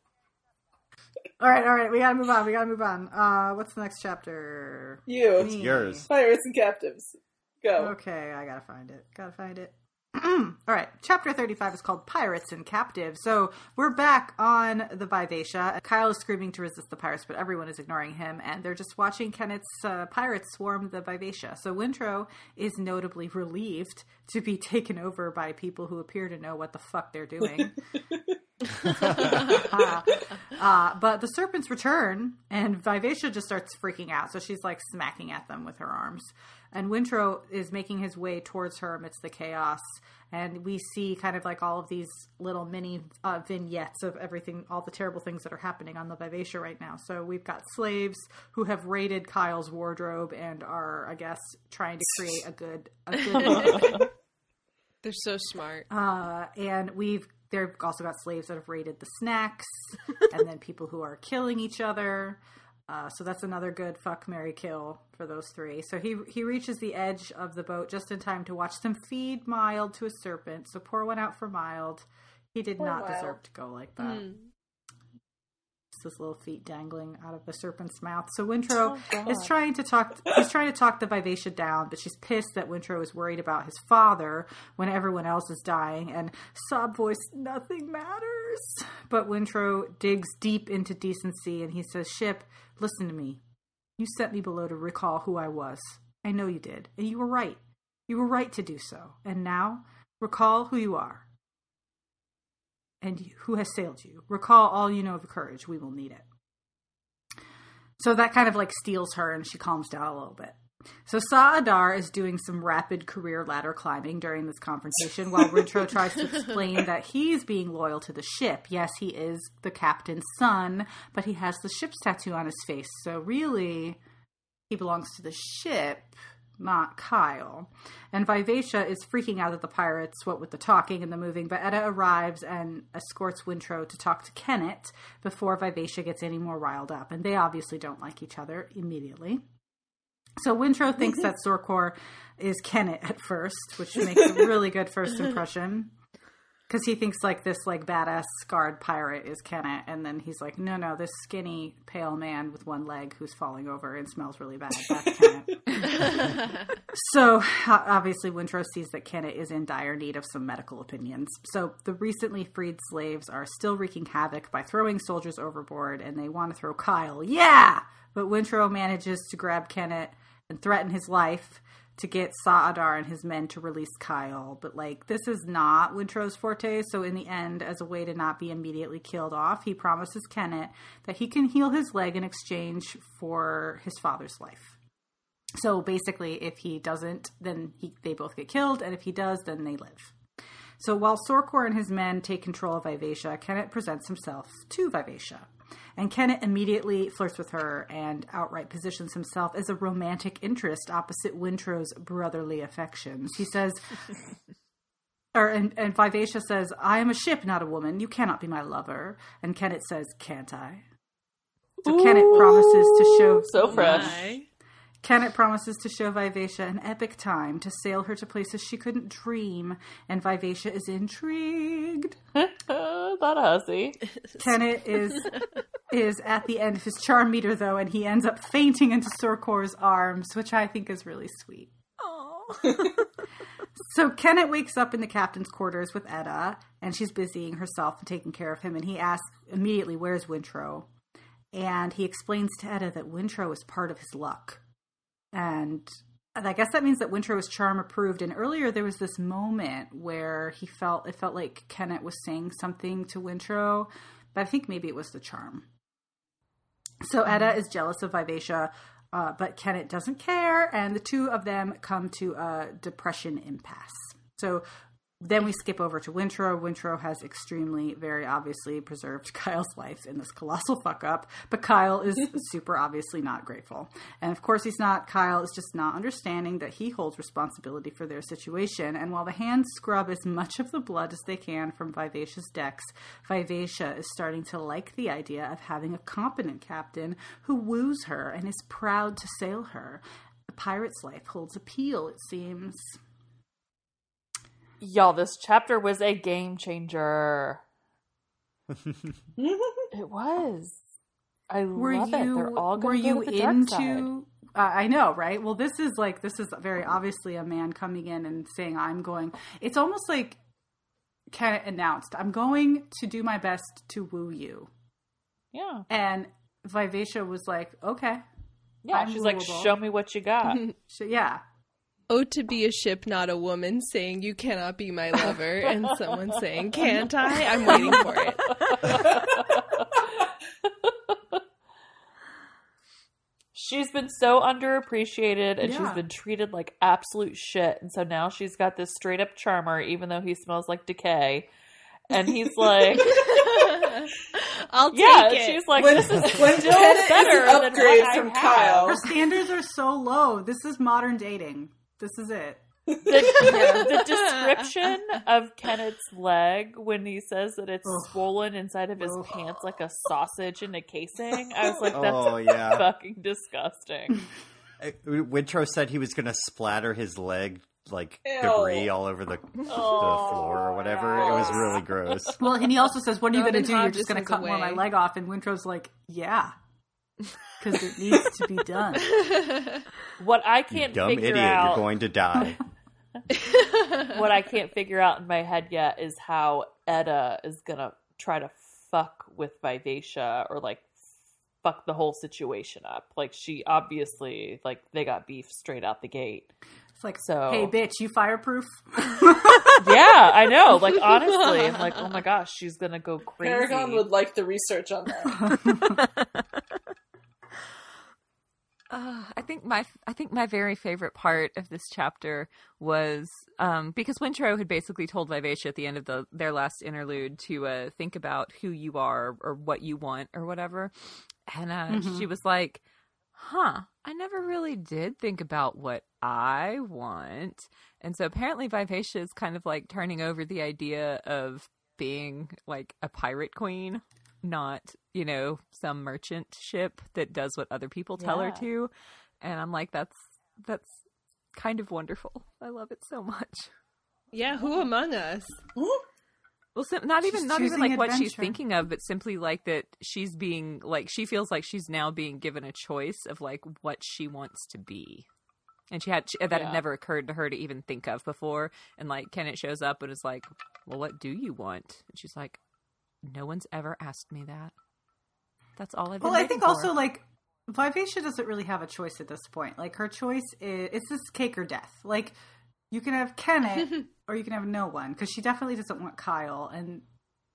All right, all right. We gotta move on. We gotta move on. Uh, what's the next chapter? You Me. Yours. pirates and captives. Go. Okay, I gotta find it. Gotta find it. All right, chapter 35 is called Pirates and Captives. So we're back on the Vivacia. Kyle is screaming to resist the pirates, but everyone is ignoring him, and they're just watching Kennit's uh, pirates swarm the Vivacia. So Wintrow is notably relieved to be <laughs> taken over by people who appear to know what the fuck they're doing. <laughs> <laughs> uh, but the serpents return, and Vivacia just starts freaking out. So she's like smacking at them with her arms. And Wintrow is making his way towards her amidst the chaos. And we see kind of like all of these little mini uh, vignettes of everything, all the terrible things that are happening on the Vivacia right now. So we've got slaves who have raided Kyle's wardrobe and are, I guess, trying to create a good, a good <laughs> They're so smart. uh, and we've they've also got slaves that have raided the snacks, <laughs> and then people who are killing each other. Uh, so that's another good fuck Mary kill for those three. So he he reaches the edge of the boat just in time to watch them feed Mild to a serpent. So pour one out for Mild. He did Poor not Mild. deserve to go like that. Just his little feet dangling out of the serpent's mouth. So Wintrow oh, is trying to talk. He's trying to talk the Vivacia down, but she's pissed that Wintrow is worried about his father when everyone else is dying. And sob voice, nothing matters. But Wintrow digs deep into decency and he says, "Ship, listen to me. You sent me below to recall who I was. I know you did, and you were right. You were right to do so. And now, recall who you are and who has sailed you. Recall all you know of courage. We will need it. So that kind of like steals her and she calms down a little bit. So Sa'adar is doing some rapid career ladder climbing during this confrontation while <laughs> Wintrow tries to explain that he's being loyal to the ship. Yes, he is the captain's son, but he has the ship's tattoo on his face. So really, he belongs to the ship, not Kyle. And Vivacia is freaking out at the pirates, what with the talking and the moving, but Etta arrives and escorts Wintrow to talk to Kennit before Vivacia gets any more riled up. And they obviously don't like each other immediately. So Wintrow thinks mm-hmm. that Sorcor is Kennit at first, which makes a really good first <laughs> impression. Because he thinks like this like badass scarred pirate is Kennit, and then he's like, no, no, this skinny pale man with one leg who's falling over and smells really bad. That's <laughs> so obviously, Wintrow sees that Kennit is in dire need of some medical opinions. So the recently freed slaves are still wreaking havoc by throwing soldiers overboard, and they want to throw Kyle. Yeah, but Wintrow manages to grab Kennit and threaten his life to get Sa'adar and his men to release Kyle. But like this is not Wintrow's forte, so in the end, as a way to not be immediately killed off, he promises Kennit that he can heal his leg in exchange for his father's life. So basically, if he doesn't, then he, they both get killed, and if he does, then they live. So while Sorcor and his men take control of Vivacia, Kennit presents himself to Vivacia. And Kennit immediately flirts with her and outright positions himself as a romantic interest opposite Wintrow's brotherly affections. He says, <laughs> or and, and Vivacia says, I am a ship, not a woman. You cannot be my lover. And Kennit says, Can't I? So Ooh, Kennit promises to show so fresh. My. Kennit promises to show Vivacia an epic time to sail her to places she couldn't dream, and Vivacia is intrigued. <laughs> that hussy. <laughs> Kennit is is at the end of his charm meter though, and he ends up fainting into Sorcor's arms, which I think is really sweet. <laughs> So Kennit wakes up in the captain's quarters with Etta, and she's busying herself and taking care of him. And he asks immediately, "Where's Wintrow?" And he explains to Etta that Wintrow is part of his luck, and I guess that means that Wintrow was charm approved. And earlier there was this moment where he felt it felt like Kennit was saying something to Wintrow, but I think maybe it was the charm. So Etta is jealous of Vivacia, uh, but Kennit doesn't care, and the two of them come to a depression impasse. So then we skip over to Wintrow. Wintrow has extremely, very obviously preserved <laughs> Kyle's life in this colossal fuck up, but Kyle is <laughs> super obviously not grateful. And of course, he's not. Kyle is just not understanding that he holds responsibility for their situation. And while the hands scrub as much of the blood as they can from Vivacia's decks, Vivacia is starting to like the idea of having a competent captain who woos her and is proud to sail her. The pirate's life holds appeal, it seems. Y'all, this chapter was a game changer. <laughs> It was. I were love you it. They're all were going to you the into uh, I know, right? Well, this is like this is very obviously a man coming in and saying I'm going. It's almost like kind of announced, I'm going to do my best to woo you. Yeah. And Vivacia was like, "Okay." Yeah. I'm She's like, show me what you got. <laughs> So, yeah. Oh, to be a ship, not a woman, saying you cannot be my lover, and someone saying, "Can't I?" I'm waiting for it. she's been so underappreciated and she's been treated like absolute shit. And so now she's got this straight up charmer, even though he smells like decay. And he's like, <laughs> I'll take yeah, it. she's like, When- this is when still Kennit is better an than upgrade what I from have. Kyle. Her standards are so low. This is modern dating. This is it. The, the <laughs> description of Kennit's leg when he says that it's Ugh. swollen inside of his Ugh. pants like a sausage in a casing, I was like, that's Oh yeah. <laughs> fucking disgusting. <laughs> Uh, Wintrow said he was gonna splatter his leg like Ew. debris all over the, the floor or whatever. It was really gross. Well, and he also says, "What are you going to do? You're just going to cut a more of my leg off." And Wintrow's like, "Yeah, because it needs to be done." <laughs> What I can't dumb figure idiot! out You're going to die. <laughs> <laughs> what I can't figure out in my head yet is how Etta is gonna try to fuck with Vivacia or like fuck the whole situation up. Like she obviously like they got beef straight out the gate. It's like, So- hey, bitch, you fireproof? Yeah, I know. Like honestly, I'm like, oh my gosh, she's gonna go crazy. Paragon would like the research on that. Uh, I think my I think my very favorite part of this chapter was um, because Wintrow had basically told Vivacia at the end of the their last interlude to uh, think about who you are or what you want or whatever, and uh, Mhm. she was like, "Huh, I never really did think about what I want," and so apparently Vivacia is kind of like turning over the idea of being like a pirate queen not you know some merchant ship that does what other people tell her to. And i'm like that's that's kind of wonderful. I love it so much. Yeah, who among us? <gasps> well sim- not even not even choosing like what she's thinking of but simply like that she's being like she feels like she's now being given a choice of like what she wants to be. And she had she, that Yeah. had never occurred to her to even think of before. And like kennit shows up and is like well what do you want? And she's like no one's ever asked me that that's all i've been well, I think for." also, like, Vivacia doesn't really have a choice at this point. Like, her choice is it's this cake or death. Like, you can have Kennit <laughs> or you can have no one because she definitely doesn't want Kyle, and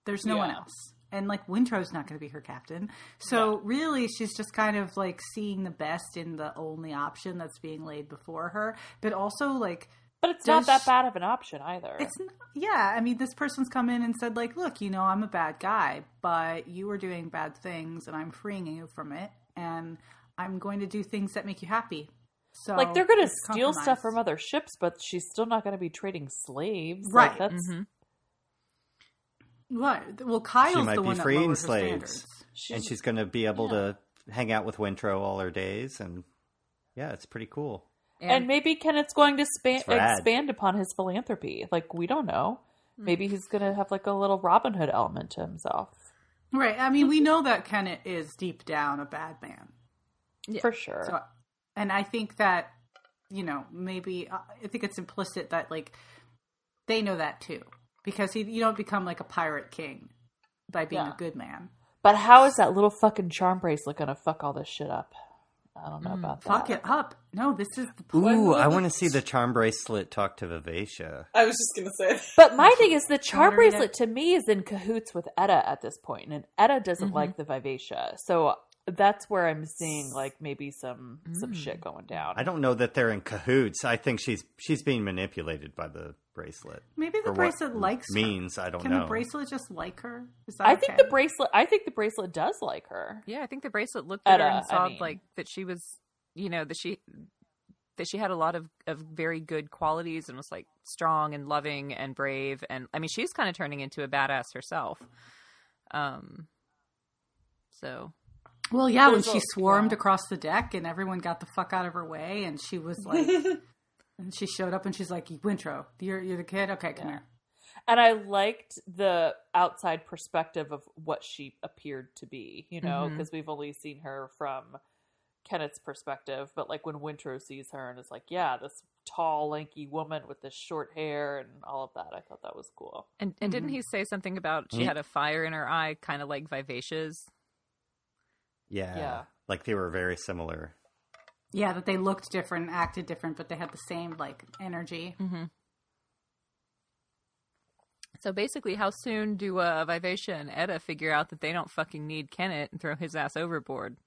there's no one else. And like Wintrow's not going to be her captain, so really she's just kind of like seeing the best in the only option that's being laid before her. But also like But it's not that sh- bad of an option either. It's n- yeah. I mean, this person's come in and said like, "Look, you know, I'm a bad guy, but you were doing bad things, and I'm freeing you from it, and I'm going to do things that make you happy." So, like they're gonna it's steal stuff from other ships, but she's still not gonna be trading slaves. Right. Like, that's Mhm. What? Well, Kyle's She might the be one freeing lowered her slaves. standards. and she's going to be able to hang out with Wintrow all her days, and yeah, it's pretty cool. And, maybe Kennit's going to span- expand upon his philanthropy. Like we don't know. Hmm. Maybe he's gonna have like a little Robin Hood element to himself. Right. I mean, we know that Kenneth is deep down a bad man. For sure. So, and I think that you know maybe uh, I think it's implicit that like they know that too because he, you don't become like a pirate king by being Yeah. a good man. but how is that little fucking charm bracelet gonna fuck all this shit up? I don't know about that. Mm, Fuck it up. No, this is the point. Ooh, I want to see the charm bracelet talk to Vivacia. I was just gonna say. But my thing is, the charm bracelet to me is in cahoots with Etta at this point, and Etta doesn't Mm-hmm. like the Vivacia, so that's where I'm seeing like maybe some some Mm. shit going down. I don't know that they're in cahoots. I think she's she's being manipulated by the bracelet. Maybe the Or what bracelet likes her. means. I don't Can know. the bracelet just like her? Is that I think the bracelet. I think the bracelet does like her. Yeah, I think the bracelet looked at her Etta, and I saw mean. like that she was, you know, that she that she had a lot of of very good qualities and was like strong and loving and brave and I mean she's kind of turning into a badass herself. Um so Well, yeah, when she swarmed yeah. across the deck and everyone got the fuck out of her way, and she was like, <laughs> and she showed up and she's like, "Wintrow, you're you're the kid. Okay, come here." And I liked the outside perspective of what she appeared to be, you know, because we've only seen her from Kennit's perspective. But like when Wintrow sees her and is like, yeah, this tall, lanky woman with this short hair and all of that, I thought that was cool. and and didn't he say something about she Mm. had a fire in her eye kind of like Vivacia's? Yeah, Yeah. like they were very similar. Yeah, that they looked different, acted different, but they had the same like energy. Mhm. So basically, how soon do uh, Vivacia and Etta figure out that they don't fucking need Kennit and throw his ass overboard?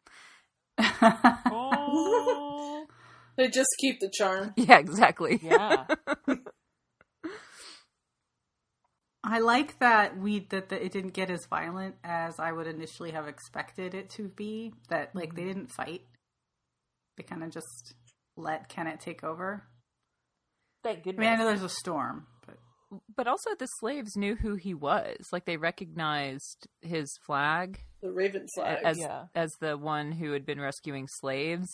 Oh, <laughs> <laughs> They just keep the charm. Yeah, exactly. yeah. <laughs> I like that we that the, it didn't get as violent as I would initially have expected it to be. That like they didn't fight; they kind of just let Kennit take over. Thank I goodness. mean, I know there's a storm, but But also, the slaves knew who he was. Like they recognized his flag The Raven flag. as yeah. as the one who had been rescuing slaves,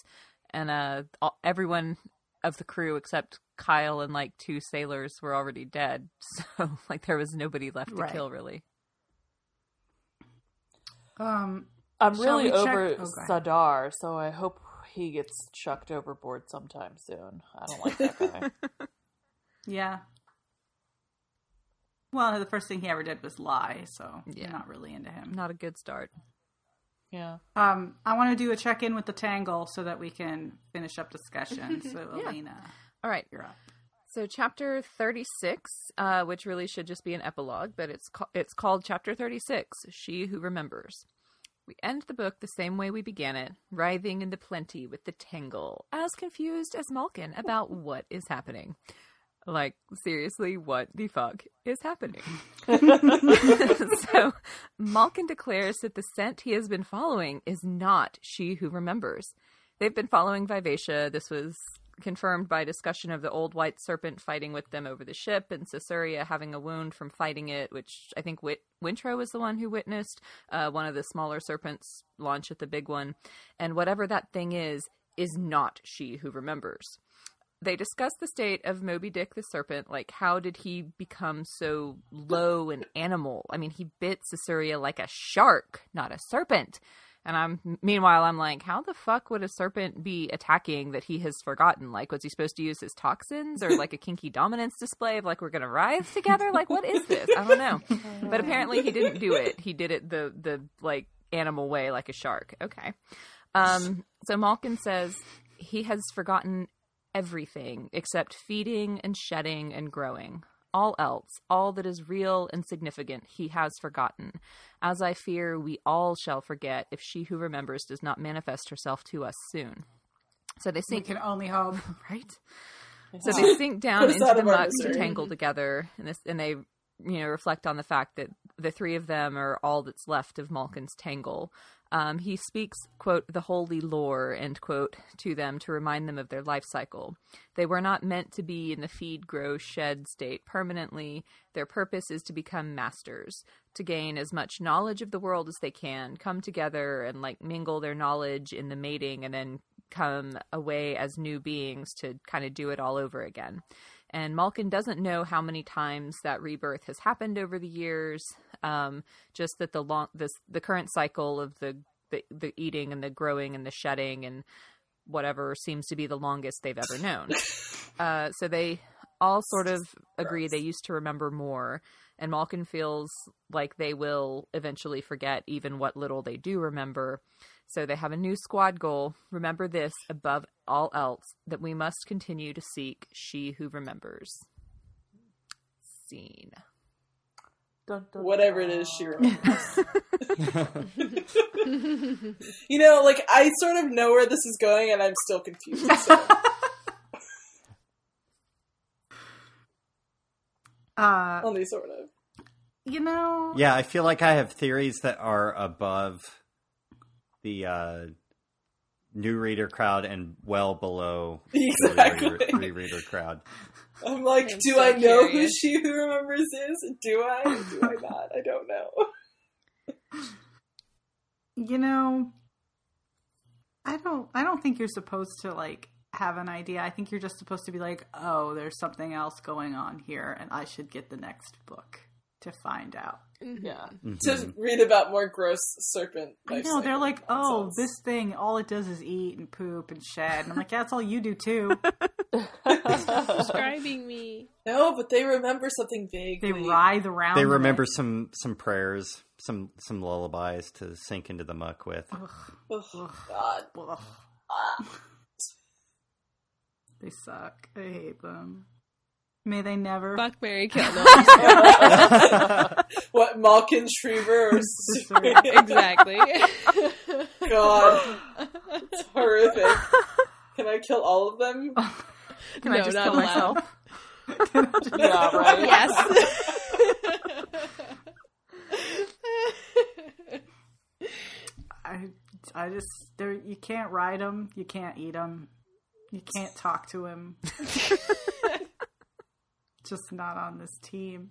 and uh, all, everyone of the crew except Kyle and like two sailors were already dead. <laughs> So like there was nobody left to Right. kill really. um, I'm really we check- over oh. Sa'Adar, so I hope he gets chucked overboard sometime soon. I don't like that guy. <laughs> yeah. Well, the first thing he ever did was lie, so Yeah. you're not really into him. Not a good start. Yeah. Um, I want to do a check in with the Tangle so that we can finish up discussion. <laughs> So, Yeah. Elena, All right. you're up. So chapter 36, uh, which really should just be an epilogue, but it's ca- it's called chapter 36, She Who Remembers. We end the book the same way we began it, writhing in the plenty with the tangle, as confused as Maulkin about what is happening. Like, seriously, what the fuck is happening? <laughs> <laughs> so, Maulkin declares that the scent he has been following is not she who remembers. They've been following Vivacia. This was confirmed by discussion of the old white serpent fighting with them over the ship and Sessurea having a wound from fighting it, which I think Wit- Wintrow was the one who witnessed uh, one of the smaller serpents launch at the big one. And whatever that thing is, is not she who remembers. They discuss the state of Moby Dick the serpent, like how did he become so low and animal? I mean, he bit Sessurea like a shark, not a serpent. And I'm meanwhile I'm like, how the fuck would a serpent be attacking that he has forgotten? Like, was he supposed to use his toxins or like a kinky dominance display of like we're gonna rise together? Like, what is this? I don't know. <laughs> But apparently he didn't do it. He did it the the like animal way, like a shark. Okay. Um. So Maulkin says he has forgotten everything except feeding and shedding and growing. All else, all that is real and significant, he has forgotten. As I fear we all shall forget if she who remembers does not manifest herself to us soon. So they We sink can only hope. <laughs> right. So they sink down into the muck to tangle together, and this, and they, you know, reflect on the fact that the three of them are all that's left of Maulkin's tangle. Um, he speaks, quote, the holy lore, end quote, to them to remind them of their life cycle. They were not meant to be in the feed, grow, shed state permanently. Their purpose is to become masters, to gain as much knowledge of the world as they can, come together and like mingle their knowledge in the mating, and then come away as new beings to kind of do it all over again. And Maulkin doesn't know how many times that rebirth has happened over the years. Um, just that the long, this the current cycle of the, the the eating and the growing and the shedding and whatever seems to be the longest they've ever known. <laughs> Uh, so they all sort of agree they used to remember more, and Maulkin feels like they will eventually forget even what little they do remember. So they have a new squad goal. Remember this above all else that we must continue to seek she who remembers. Scene. Dun, dun, Whatever it dun. is, she remembers. <laughs> <laughs> you know, like I sort of know where this is going, and I'm still confused. So. <laughs> Uh, Only sort of. you know, Yeah, I feel like I have theories that are above the uh, new reader crowd and well below <laughs> Exactly. the re- rereader crowd. I'm like, I'm do so I know curious. who she who remembers is? Do I? Do I not? I don't know. <laughs> you know, I don't. I don't think you're supposed to like have an idea. I think you're just supposed to be like, oh, there's something else going on here, and I should get the next book to find out. Yeah. To Mhm. read about more gross serpent. I know they're cycle like, oh, nonsense. this thing, all it does is eat and poop and shed. And I'm like, yeah, that's all you do too. <laughs> Describing me. No, but they remember something vaguely. They writhe around. They remember it. some some prayers, some some lullabies to sink into the muck with. Ugh, God. Ugh, Ah. <laughs> they suck. I hate them. May they never. Fuck Mary <laughs> Kill. No, <laughs> what Maulkin Shreever or Sorry. exactly. <laughs> God, it's horrific. Can I kill all of them? Can no, I just not kill allowed. myself? yeah, right. Yes. I, I just, there. You can't ride them. You can't eat them. You can't talk to him. Just not on this team.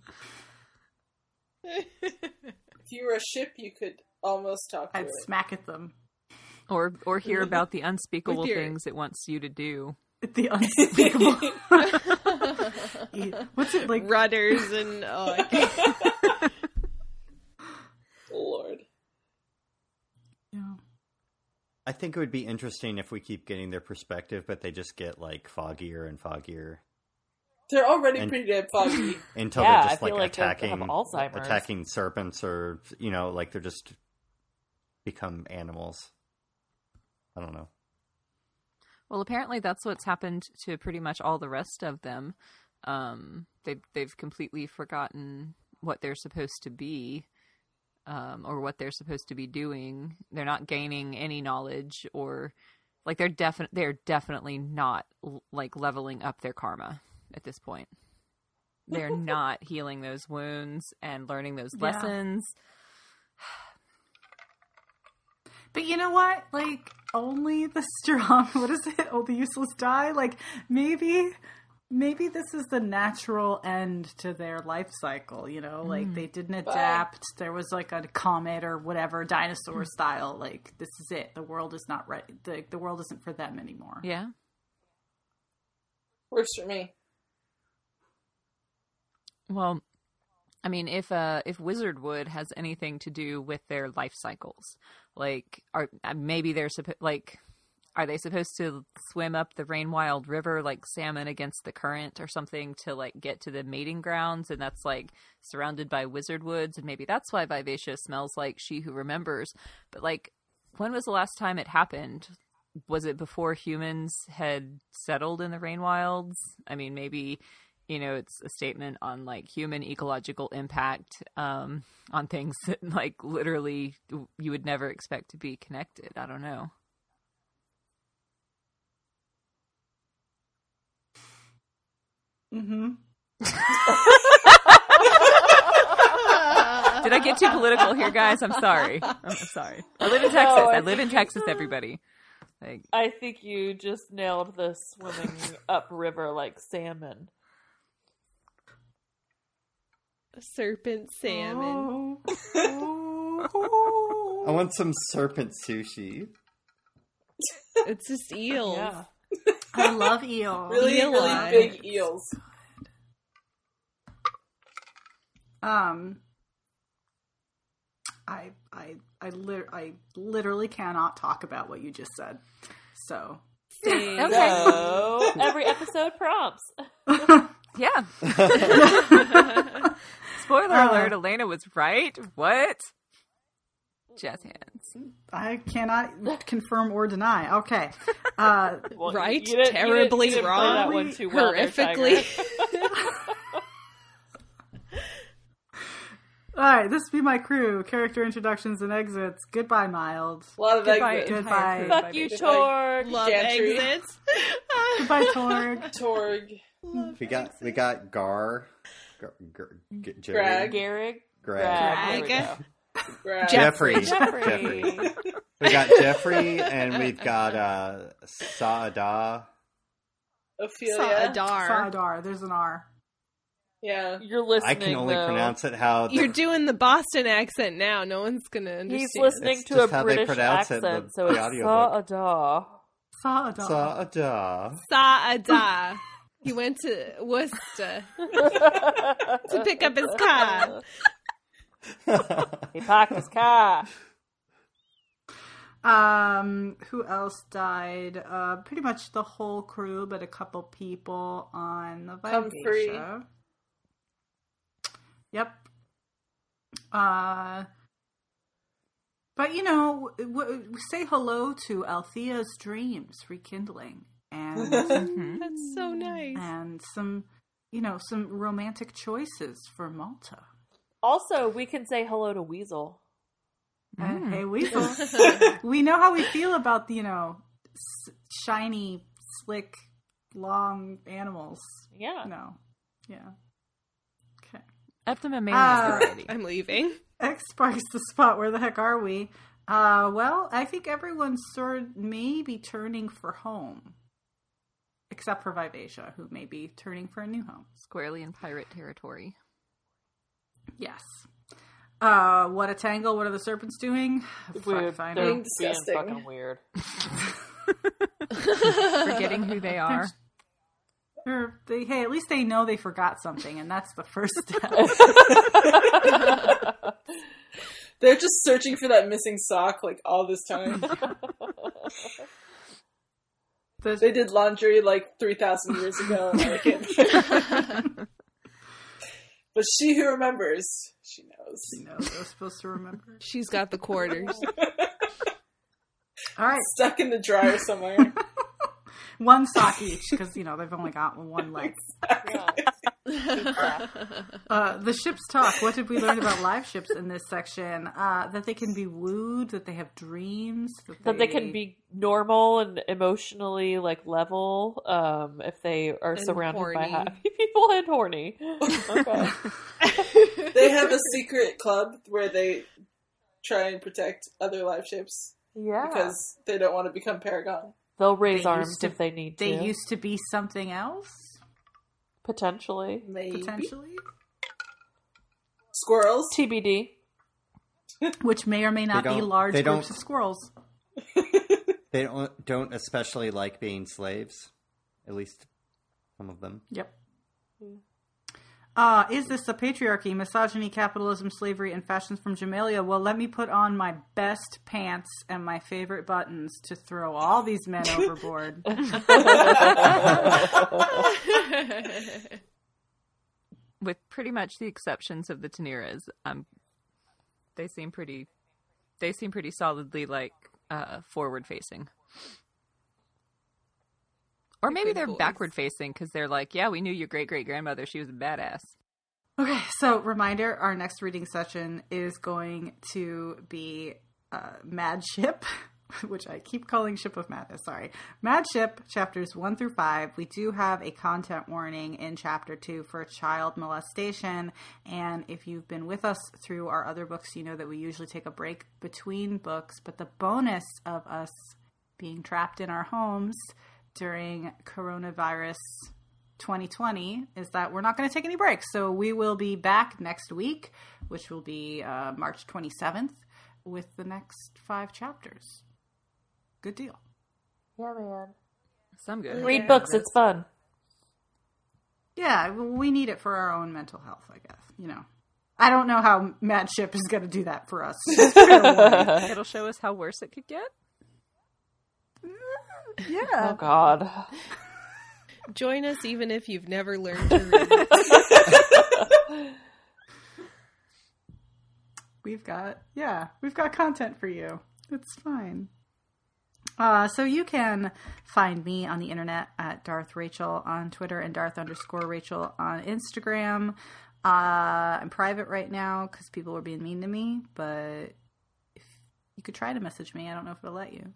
If you were a ship, you could almost talk I'd it. smack at them. Or or hear <laughs> about the unspeakable your- things it wants you to do. The unspeakable. <laughs> What's it like? Rudders and oh, I can't- <laughs> Lord. Yeah. I think it would be interesting if we keep getting their perspective, but they just get like foggier and foggier They're already And- pretty damn foggy. <laughs> until Yeah, they're just I like like they have attacking Alzheimer's. attacking serpents or you know like they're just become animals. I don't know. Well, apparently that's what's happened to pretty much all the rest of them. Um, they've they've completely forgotten what they're supposed to be, um, or what they're supposed to be doing. They're not gaining any knowledge, or like they're definite. They're definitely not l- like leveling up their karma at this point. They're <laughs> not healing those wounds and learning those Yeah. lessons. <sighs> But you know what? Like, only the <laughs> strong, what is it? Oh, the useless die? Like, maybe, maybe this is the natural end to their life cycle, you know? Like, they mm. didn't adapt. There was like a comet or whatever, dinosaur mm. style. Like, this is it. The world is not right. The, the world isn't for them anymore. Yeah. Works for me. Well, I mean, if uh, if Wizardwood has anything to do with their life cycles, like are uh, maybe they're supposed like are they supposed to swim up the Rainwild River like salmon against the current or something to like get to the mating grounds, and that's like surrounded by wizard woods, and maybe that's why Vivacia smells like she who remembers. But like, when was the last time it happened? Was it before humans had settled in the Rainwilds? I mean, maybe you know it's a statement on like human ecological impact um, on things that like literally you would never expect to be connected. I don't know. Mm-hmm. Did I get too political here, guys? I'm sorry. I'm sorry. I live in Texas. No, I I live in Texas. Everybody. Like, I think you just nailed the swimming upriver like salmon. Serpent salmon. <laughs> I want some serpent sushi. It's just eels. Yeah. <laughs> I love eel. Really, Eel really eye. big eels. Um, I I I, lit- I literally cannot talk about what you just said. So Okay. So every episode prompts. <laughs> yeah. Spoiler Uh. alert: Elena was right. What? Jazz hands. I cannot confirm or deny. Okay. <laughs> Uh, Well, Right? you didn't- you didn't- Terribly you didn't play that wrong. one too well there, Horrifically. <laughs> All right, this be my crew. Character introductions and exits. Goodbye, Mild. Love lot Goodbye, exits. Goodbye. entire Fuck you. Torg. Love Gantry. exits. <laughs> Goodbye, Torg. Torg. We got we got Gar, Gar, Gar G- Jerry, Greg. Garrick. Greg, Greg. There Greg. go. Jeffrey, Jeffrey. <laughs> We got Jeffrey, and we've got uh, Saada. Ophelia. Saadar. Sadar. There's an R. Yeah. You're listening. I can only though. pronounce it how the, You're doing the Boston accent now. No one's gonna understand. He's listening That's to just a how British pronounce it, accent, the- so the it's audiobook. Saada. Sadar. Saada. Saada. He went to Worcester <laughs> to pick up his car. <laughs> He parked his car. Um, who else died? Uh, pretty much the whole crew, but a couple people on the Humphrey. Vivacia. Yep. Uh, but you know, w- w- say hello to Althea's dreams rekindling, and Mhm. <laughs> That's so nice. and some, you know, some romantic choices for Malta. Also, we can say hello to Weasel. Mm. hey, Weasel, <laughs> <laughs> we know how we feel about the, you know, s- shiny, slick, long animals. Yeah. No, yeah. Okay. Up the mammalian variety. I'm leaving. X sparks the spot. Where the heck are we? Uh, well, I think everyone's sort of maybe turning for home, except for Vivacia, who may be turning for a new home. Squarely in pirate territory. Yes. Uh, what a tangle! What are the serpents doing? Fuck Weird. if I They're know. Being disgusting. being fucking weird. <laughs> Forgetting who they are. Or they, hey, at least they know they forgot something, and that's the first step. <laughs> <laughs> They're just searching for that missing sock like all this time. The- they did laundry like 3,000 years ago. and I <laughs> but she who remembers, she knows. She knows I was supposed to remember. She's got the quarters. <laughs> All right, stuck in the dryer somewhere. <laughs> one sock each because you know they've only got one leg. Uh, the ships talk. What did we learn about live ships in this section? Uh, that they can be wooed, that they have dreams, that they, that they can be normal and emotionally like level um if they are And surrounded by happy <laughs> people and horny okay <laughs> they have a secret club where they try and protect other live ships yeah because they don't want to become Paragon. They'll raise They arms to- if they need They to They used to be something else, potentially Maybe potentially, squirrels. tbd <laughs> which may or may not be large they groups don't- of squirrels. <laughs> They don't don't especially like being slaves. At least some of them. Yep. Hmm. Uh, is this a patriarchy, misogyny, capitalism, slavery, and fashions from Jamaillia? Well, let me put on my best pants and my favorite buttons to throw all these men <laughs> overboard. With pretty much the exceptions of the Teniras, um, they seem pretty. They seem pretty solidly like uh, forward facing. Or maybe they're boys. backward facing because they're like, yeah, we knew your great great grandmother. She was a badass. Okay, so reminder: our next reading session is going to be uh, Mad Ship, <laughs> which I keep calling Ship of Madness. Sorry, Mad Ship, chapters one through five. We do have a content warning in chapter two for child molestation, and if you've been with us through our other books, you know that we usually take a break between books. But the bonus of us being trapped in our homes during coronavirus 2020 is that we're not going to take any breaks. So we will be back next week, which will be uh, March 27th, with the next five chapters. Good deal. yeah man Some good. read books it's fun Yeah, we need it for our own mental health, I guess. You know, I don't know how Mad Ship is going to do that for us. <laughs> <laughs> It'll show us how worse it could get. Yeah. oh god Join us even if you've never learned to read. We've got yeah, we've got content for you. It's fine. Uh, so you can find me on the internet at Darth Rachel on Twitter and Darth underscore Rachel on Instagram. Uh, I'm private right now because people were being mean to me, but if you could try to message me, I don't know if it'll let you.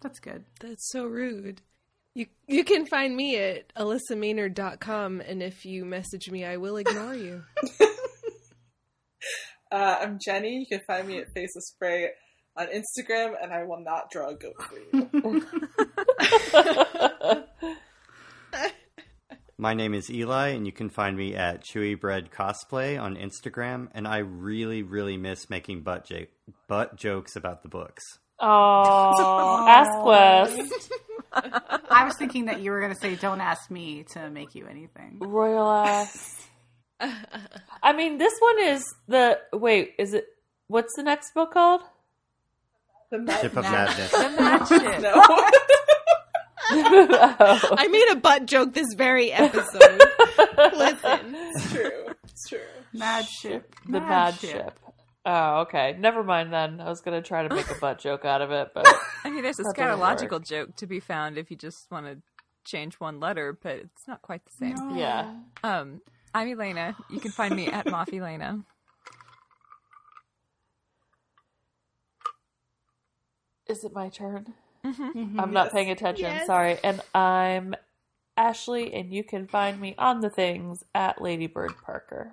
That's good. That's so rude. You you can find me at alyssamaynard.com and if you message me I will ignore you. <laughs> Uh, I'm Jenny. You can find me at Face of Spray on Instagram, and I will not draw a goat for you. <laughs> My name is Eli, and you can find me at Chewy Bread Cosplay on Instagram. And I really, really miss making butt, jo- butt jokes about the books. Oh ask <laughs> Wes I was thinking that you were going to say, "Don't ask me to make you anything." royal ass i mean this one is the wait is it what's the next book called The mad- Ship of Mad- Madness. That shit. no. <laughs> <laughs> oh. I made a butt joke this very episode. Listen. it's true. It's true. Mad ship. the mad ship. Oh, okay. Never mind then. I was gonna try to make a butt joke out of it, but I mean, there's a <laughs> That doesn't scatological joke to be found if you just want to change one letter, but it's not quite the same. yeah. Um, I'm Elena. You can find me at Moff Elena. Is it my turn? Mm-hmm. I'm not paying attention. Yes. Sorry. And I'm Ashley, and you can find me on the things at Ladybird Parker.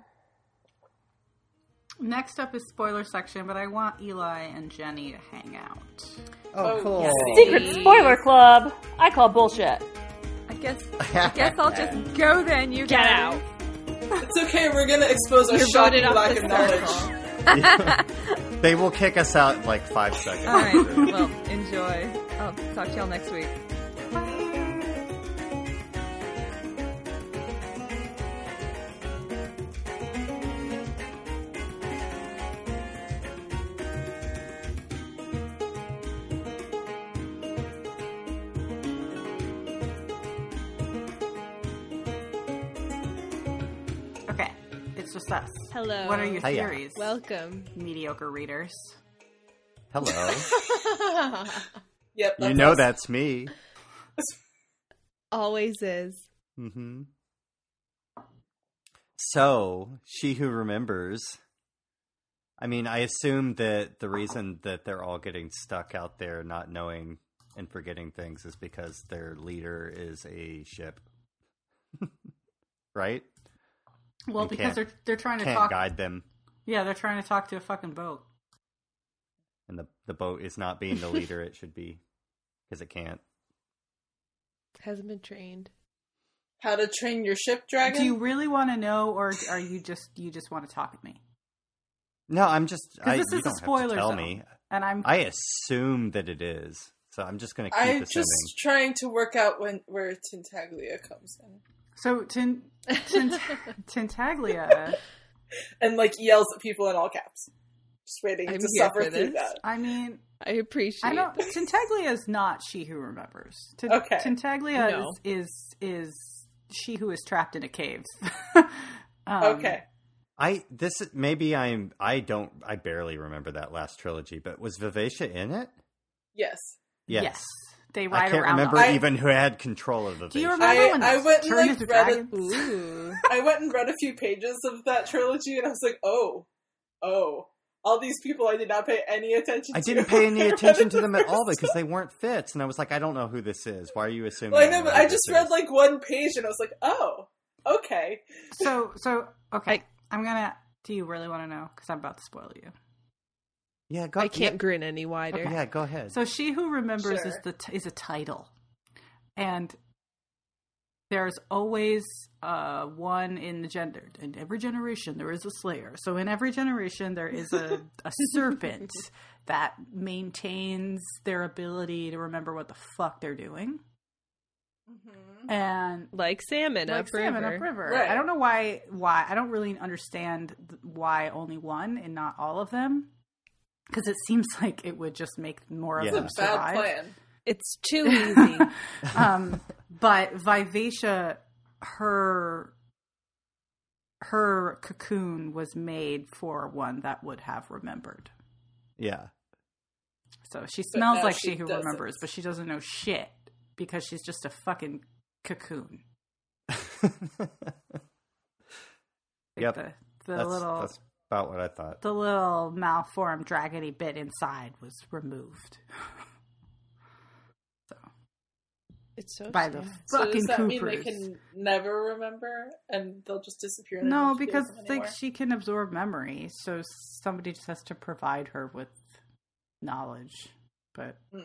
Next up is spoiler section, but I want Eli and Jenny to hang out. Oh, oh cool. Secret spoiler club. I call bullshit. I guess. <laughs> I guess I'll just go then. You Get guys. out. It's okay. We're gonna expose our You're shocking voted off lack the of knowledge. <laughs> they will kick us out in like five seconds. All right. Well, enjoy. I'll talk to y'all next week. Us. Hello. What are your Hiya. theories? Welcome. mediocre readers. Hello. <laughs> Yep. you know us. that's me. <laughs> Always is. hmm So, she who remembers. I mean, I assume that the reason that they're all getting stuck out there, not knowing and forgetting things, is because their leader is a ship, <laughs> right? Well, You because they're they're trying to Can't talk. guide them, Yeah, they're trying to talk to a fucking boat. and the the boat is not being the leader it should be because it can't. Hasn't been trained. How to train your ship dragon? Do you really want to know, or are you just you just want to talk at me? No, I'm just. 'Cause I, this is a don't have spoiler tell zone. me. And I'm I assume that it is, so I'm just going to keep I'm assuming. just trying to work out when where Tintaglia comes in so tin, tin, <laughs> Tintaglia. and like yells at people in all caps, just waiting I'm to suffer through this. that. I mean, I appreciate. I don't. that. Tintaglia is not she who remembers. T- Okay. Tintaglia No. is, is is she who is trapped in a cave. <laughs> um, okay, I this maybe I'm I don't I barely remember that last trilogy, but was Vivacia in it? yes. Yes. They I can't around. remember I- even who had control of the. Do you remember I- when I went and, like, read it- dragons? Ooh. <laughs> I went and read a few pages of that trilogy, and I was like, oh, oh, all these people I did not pay any attention. I to. didn't pay <laughs> any attention to them at all because they weren't fits, and I was like, I don't know who this is. Why are you assuming? Well, I know, know but I just read is? like one page, and I was like, oh, okay. So so okay. I, am gonna. Do you really want to know? Because I'm about to spoil you. Yeah, go, I can't grin any wider. Yeah, yeah, go ahead. So she who remembers is the t- is a title, and there's always uh, one in the gender. In every generation, there is a slayer. So in every generation, there is a, a <laughs> serpent that maintains their ability to remember what the fuck they're doing. And Like salmon like upriver. salmon upriver. Right. I don't know why. Why I don't really understand why only one and not all of them. Because it seems <laughs> like it would just make more of Yeah. them It's a bad survive. plan. It's too <laughs> easy. um, but Vivacia, her her cocoon was made for one that would have remembered. yeah, So she smells like she she who doesn't. remembers, but she doesn't know shit because she's just a fucking cocoon. <laughs> Like Yep. The, the that's, little that's about what I thought. the little malformed dragony bit inside was removed. <laughs> so it's so by the sad. So fucking does that Coopers. mean they can never remember and they'll just disappear? No, because like she can absorb memory, so somebody just has to provide her with knowledge. But Hmm.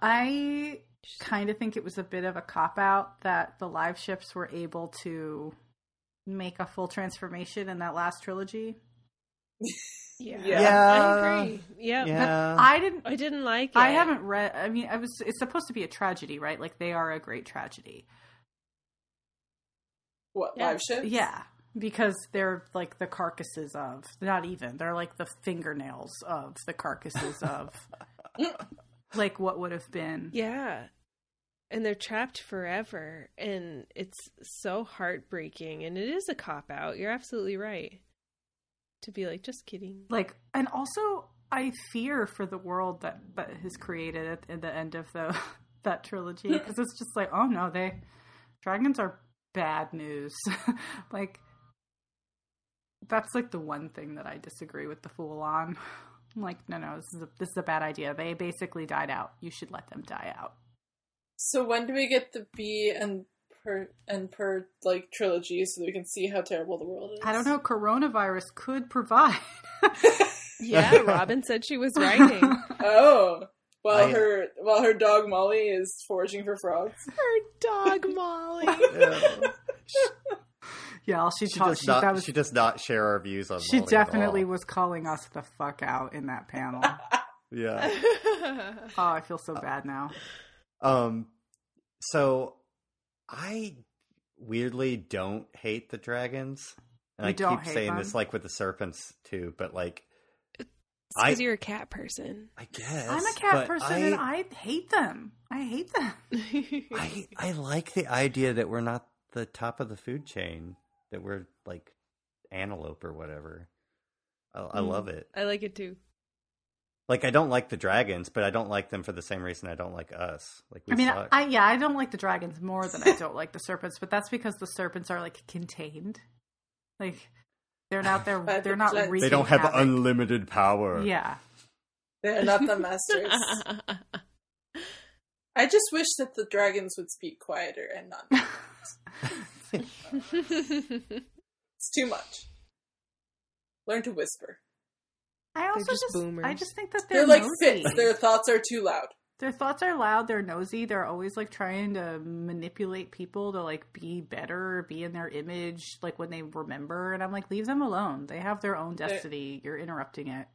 I kind of think it was a bit of a cop out that the live ships were able to make a full transformation in that last trilogy. Yeah. <laughs> Yeah. Yeah. I agree. Yeah. Yeah, I didn't. I didn't like it. I haven't read. I mean, I was. It's supposed to be a tragedy, right? Like they are a great tragedy. What Yeah. live ships? Yeah, because they're like the carcasses of not even they're like the fingernails of the carcasses of <laughs> like what would have been. Yeah. And they're trapped forever. And it's so heartbreaking. And it is a cop out. You're absolutely right. To be like, just kidding. Like, and also I fear for the world that that is created at, at the end of the <laughs> that trilogy <laughs> because it's just like, oh no, they dragons are bad news. <laughs> like that's like the one thing that I disagree with the fool on. I'm like, no, no, this is a, this is a bad idea. They basically died out. You should let them die out. So when do we get the Bee and Per and Per like trilogy so that we can see how terrible the world is? I don't know. Coronavirus could provide. <laughs> Yeah, Robin said she was writing. <laughs> Oh, while I- her while her dog Molly is foraging for frogs. <laughs> Her dog Molly. yeah, she, she does she, not. that was, she does not share our views on. she Molly at definitely all. was calling us the fuck out in that panel. Yeah. oh, I feel so bad now. Um, so I weirdly don't hate the dragons, and You I don't keep hate saying this like with the serpents too. But like, because you're a cat person. I guess I'm a cat person I, and I hate them. I hate them. <laughs> I I like the idea that we're not the top of the food chain. That we're like antelope or whatever. I, I Mm. love it. I like it too. Like I don't like the dragons, but I don't like them for the same reason I don't like us. Like we I mean, suck. I yeah, I don't like the dragons more than I don't like the serpents, but that's because the serpents are like contained. Like they're not they're they're not they don't have havoc. unlimited power. Yeah. They're not the <laughs> masters. I just wish that the dragons would speak quieter and not. <laughs> It's too much. Learn to whisper. I also just just, boomers. I just think that They're, they're, like nosy. fits. Their thoughts are too loud. Their thoughts are loud. They're nosy. They're always like trying to manipulate people to like be better, be in their image, like when they remember. And I'm like, leave them alone. They have their own destiny. You're interrupting it.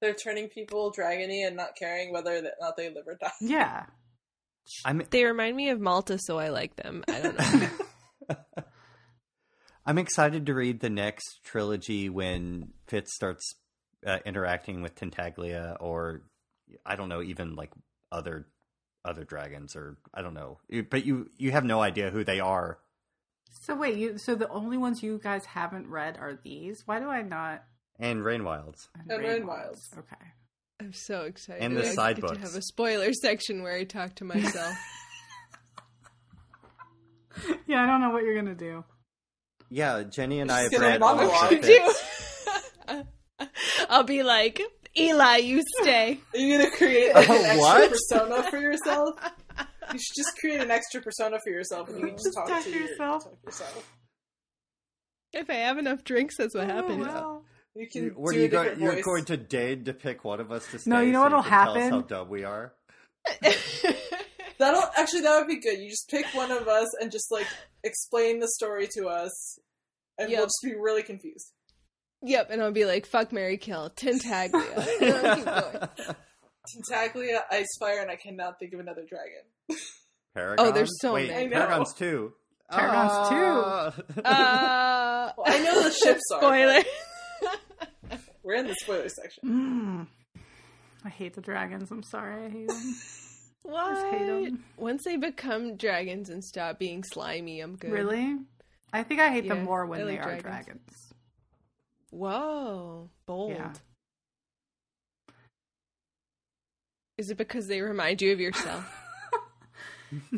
They're turning people dragony and not caring whether or not they live or die. Yeah. I'm they remind me of Malta, so I like them. I don't know. <laughs> I'm excited to read the next trilogy when Fitz starts uh, interacting with Tintaglia, or I don't know, even like other other dragons, or I don't know. But you you have no idea who they are. So wait, you so the only ones you guys haven't read are these? Why do I not? And Rainwilds. And Rain Wilds. Okay. I'm so excited. And the I side get to books. have a spoiler section where I talk to myself. <laughs> <laughs> Yeah, I don't know what you're gonna do. Yeah, Jenny and I have read all of monologue. <laughs> the Fitz. I'll be like, Eli, you stay. Are you gonna create like, <laughs> uh, an Oh, extra persona for yourself? You should just create an extra persona for yourself, and you can just, Just talk, talk to to your- yourself. talk to yourself. If I have enough drinks, that's what happens. Oh, You can You- What do are you a going? You're voice. going to deign to pick one of us to stay. No, you know so what'll can tell us happen? how dumb we are. <laughs> That'll actually that would be good. You just pick one of us and just like explain the story to us, and Yep. we'll just be really confused. Yep, and I'll be like, fuck Mary Kill, Tintaglia. And I'll keep going. <laughs> Tintaglia, Icefire, and I cannot think of another dragon. Paragon. Oh, there's so Wait, many. I know. Paragon's two. Paragon's two. Uh, Well, I know the <laughs> ships are. spoiler. but We're in the spoiler section. Mm. I hate the dragons. I'm sorry. I hate them. What? <laughs> hate 'em. Once they become dragons and stop being slimy, I'm good. Really? I think I hate Yeah, them more when I they are dragons. dragons. Whoa, bold. Yeah. Is it because they remind you of yourself? <laughs>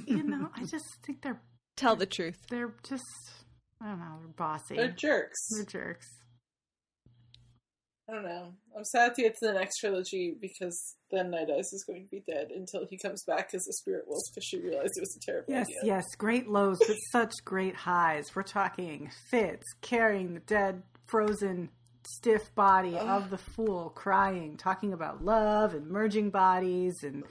You know, I just think they're Tell the truth. they're just I don't know, they're bossy. They're jerks. They're jerks. I don't know. I'm sad to get to the next trilogy because then Nighteyes is going to be dead until he comes back as a spirit wolf because she realized it was a terrible Yes, idea. yes, great lows, but such great highs. We're talking Fitz carrying the dead, frozen, stiff body of the fool, crying, talking about love and merging bodies and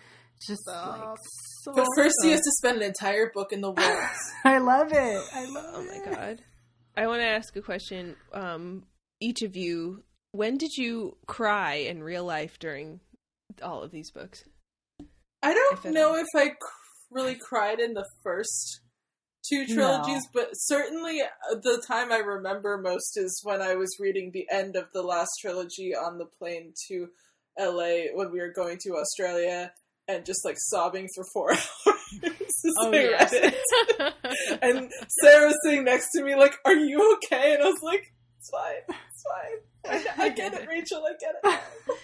just like so. But first, he has to spend an entire book in the <laughs> woods. I love it. I love Oh it. my god. I want to ask a question. Um, each of you, when did you cry in real life during all of these books? I don't at know all. if I c- really cried in the first two trilogies, but certainly uh, the time I remember most is when I was reading the end of the last trilogy on the plane to LA when we were going to Australia and just like sobbing for four <laughs> hours. Oh, yes. <laughs> and Sarah was sitting next to me, like, "Are you okay?" And I was like, "It's fine, it's fine. I, I <laughs> get it, Rachel. I get it."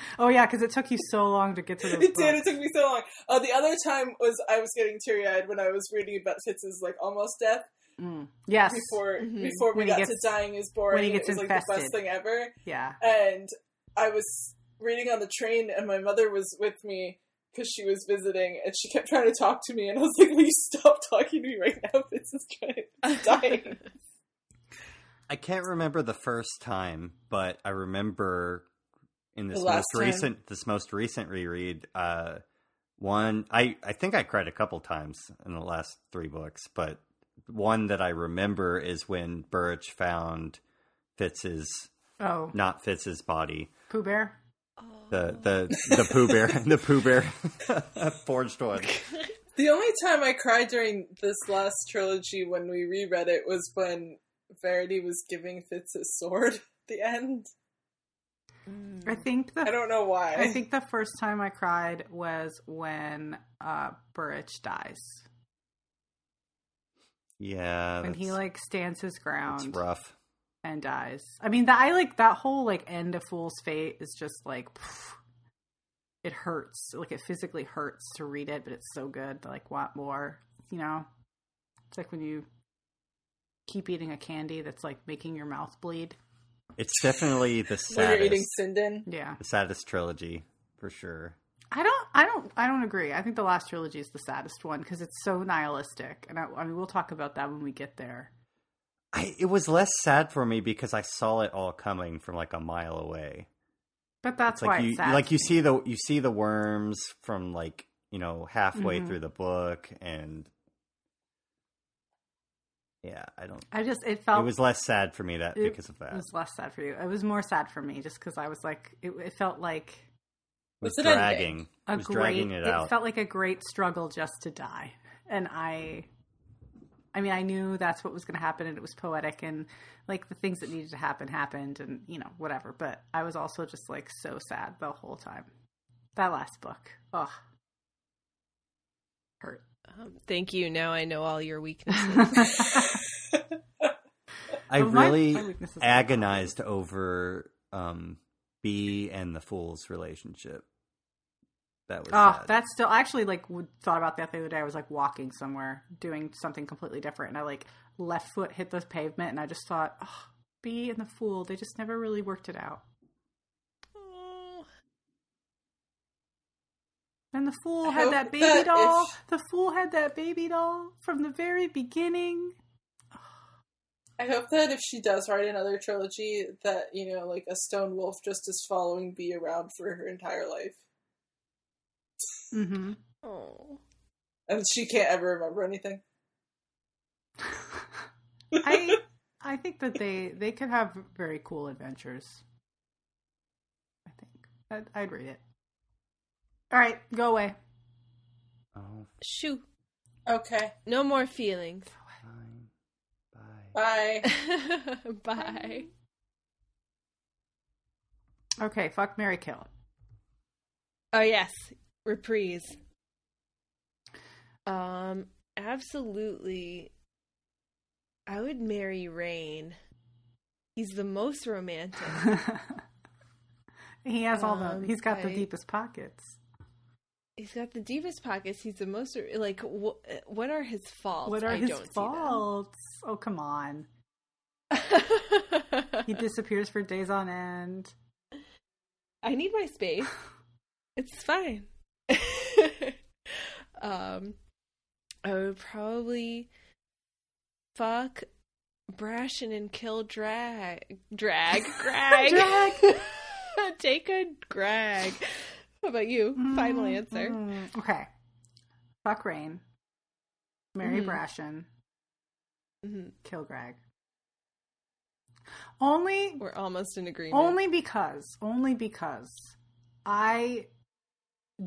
<laughs> Oh yeah, because it took you so long to get to those It did. It took me so long. Uh, the other time was I was getting teary eyed when I was reading about Fitz's like almost death Mm. Yes. before Mhm. before we When got gets- to dying is boring. when he gets it was like the best thing ever. Yeah. And I was reading on the train, and my mother was with me because she was visiting, and she kept trying to talk to me, and I was like, "Will you stop talking to me right now? <laughs> Fitz is trying, he's dying." <laughs> I can't remember the first time, but I remember in this most time. recent this most recent reread, uh one I I think I cried a couple times in the last three books, but one that I remember is when Burrich found Fitz's Oh, not Fitz's body. Pooh Bear. The the the Pooh Bear <laughs> the Pooh Bear <laughs> forged one. <laughs> The only time I cried during this last trilogy when we reread it was when Verity was giving Fitz his sword at the end. I think the I don't know why. I think the first time I cried was when uh Burrich dies. Yeah, when he like stands his it's ground rough. and dies. I mean, that I like that whole like end of Fool's Fate is just like pff, it hurts. Like it physically hurts to read it, but it's so good. I like want more. You know, it's like when you keep eating a candy that's like making your mouth bleed. It's definitely the <laughs> When you're eating saddest, Yeah, the saddest trilogy for sure. I don't, I don't, I don't agree. I think the last trilogy is the saddest one because it's so nihilistic, and I, I mean, we'll talk about that when we get there. I, it was less sad for me because I saw it all coming from like a mile away. But that's It's why like you it's sad. like you see the you see the worms from like you know halfway Mhm. through the book and yeah i don't I just it felt it was less sad for me that it because of that It was less sad for you. It was more sad for me just because I was like, it, it felt like it was What's it dragging a it was great. dragging it, out felt like a great struggle just to die, and I, I mean, I knew that's what was going to happen, and it was poetic, and like the things that needed to happen happened, and you know whatever. But I was also just like so sad the whole time. That last book, oh, hurt. Um, thank you. Now I know all your weaknesses. <laughs> <laughs> i Well, really my weakness is- agonized over um Bee and the fool's relationship that was Oh, sad. that's still I actually like thought about that the other day. I was like walking somewhere, doing something completely different, and I like left foot hit the pavement, and I just thought, oh, Bee and the fool, they just never really worked it out. And the fool I had that baby that doll. if- The fool had that baby doll from the very beginning. I hope that if she does write another trilogy, that you know, like a stone wolf just is following Bee around for her entire life, Mm-hmm. oh. <laughs> and she can't ever remember anything. <laughs> I <laughs> I think that they they could have very cool adventures. I think I'd, I'd read it. All right, go away. oh Shoo. Okay, No more feelings. fine bye bye. <laughs> Bye. Okay, fuck Mary Kill. Oh yes, reprise. Um, absolutely. I would marry Reyn. He's the most romantic. <laughs> he has all Um, the. He's got the deepest pockets. He's got the deepest pockets. He's the most like. Wh- what are his faults? What are I his faults? Oh come on! He <laughs> disappears for days on end. I need my space. <laughs> It's fine. <laughs> um, I would probably fuck Brashen and kill Grag. Grag. Greg. Grag. Take a Greg. How about you? Final Mm, answer. mm. Okay. Fuck Reyn. Marry Mhm. Brashen. Mhm. Kill Greg. Only We're almost in agreement. only because only because I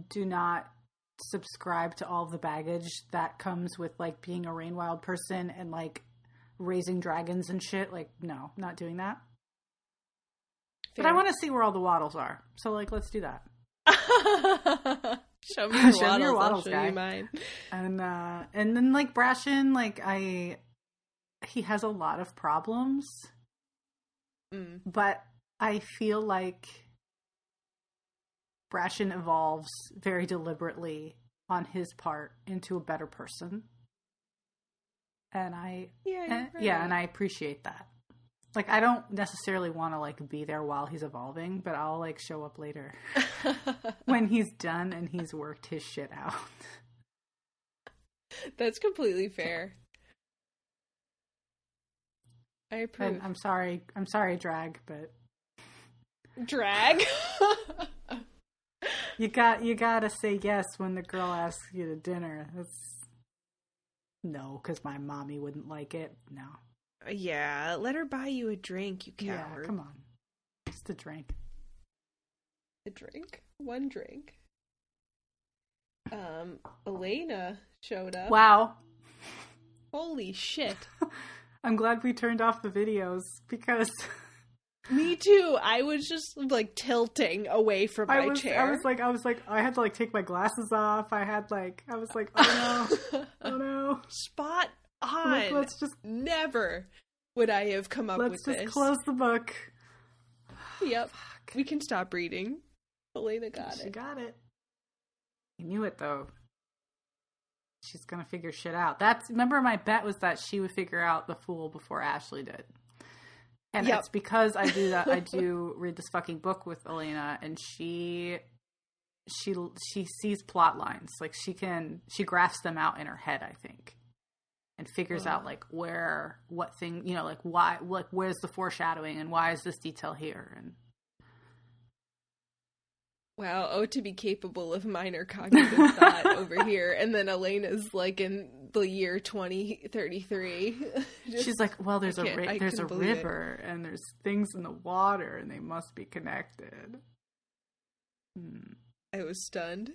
do not subscribe to all the baggage that comes with like being a rain wild person and like raising dragons and shit. Like, no, not doing that. But I want to see where all the waddles are. So like, let's do that. <laughs> show me your <laughs> Show me your waddles. waddles, show guy. you mine. and uh and then like Brashen, like I he has a lot of problems, Mm. but I feel like Brashen evolves very deliberately on his part into a better person. And I Yeah, and, you're yeah, and I appreciate that. Like I don't necessarily want to like be there while he's evolving, but I'll like show up later <laughs> when he's done and he's worked his shit out. That's completely fair. I approve. And I'm sorry, I'm sorry, drag, but Grag. <laughs> you got you gotta say yes when the girl asks you to dinner. That's no, because my mommy wouldn't like it. No, yeah, let her buy you a drink, you yeah, coward. come on, just a drink. A drink, one drink. Um, Elena showed up. Wow, Holy shit! <laughs> I'm glad we turned off the videos because <laughs> Me too. I was just like tilting away from my I was chair. I was like I was like I had to like take my glasses off. I had like I was like oh no, <laughs> oh no. Spot on. Like, let's just Never would I have come up with this. let's with just this. close the book. Yep. <sighs> We can stop reading. Elena got she it. got it. I knew it though. She's gonna figure shit out. That's remember my bet was that she would figure out the fool before Ashley did. And Yep. it's because I do that. I <laughs> do read this fucking book with Elena, and she, she, she sees plot lines. Like she can, she graphs them out in her head. I think, and figures out like where, what thing, you know, like why, like where's the foreshadowing, and why is this detail here, and Wow, oh to be capable of minor cognitive thought <laughs> over here. And then Elena's like in the year 2033. <laughs> Just- she's like, well, there's a ri- there's a couldn't it. river, and there's things in the water, and they must be connected. Hmm, I was stunned.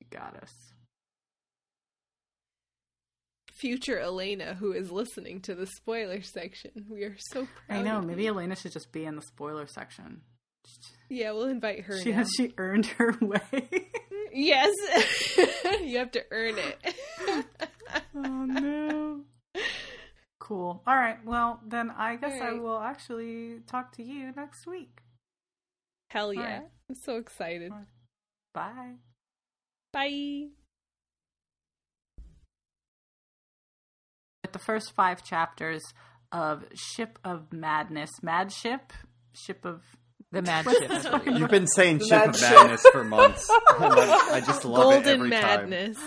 you got us. Future Elena, who is listening to the spoiler section. We are so proud. I know. Maybe. Elena should just be in the spoiler section. Yeah, we'll invite her She now. has she earned her <laughs> way. Yes. <laughs> you have to earn it. <laughs> oh no. Cool. All right. Well, then I guess I will actually talk to you next week. Hell yeah. Alright. I'm so excited. Bye. Bye. The first five chapters of Ship of Madness, Mad Ship, Ship of The mad ship. You've been saying Ship Mad of Ship. Madness for months. <laughs> <laughs> I, I just love it Golden every time. Madness.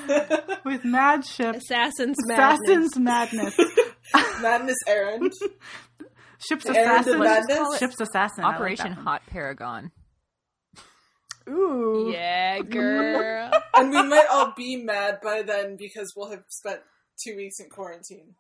<laughs> with Mad Ship, Assassin's Madness. Assassin's Madness, Madness Errand. Ship's Errand Assassin, Madness? Ship's Assassin, I like Operation. Hot Paragon. Ooh, Yeah, girl. And we might all be mad by then because we'll have spent two weeks in quarantine.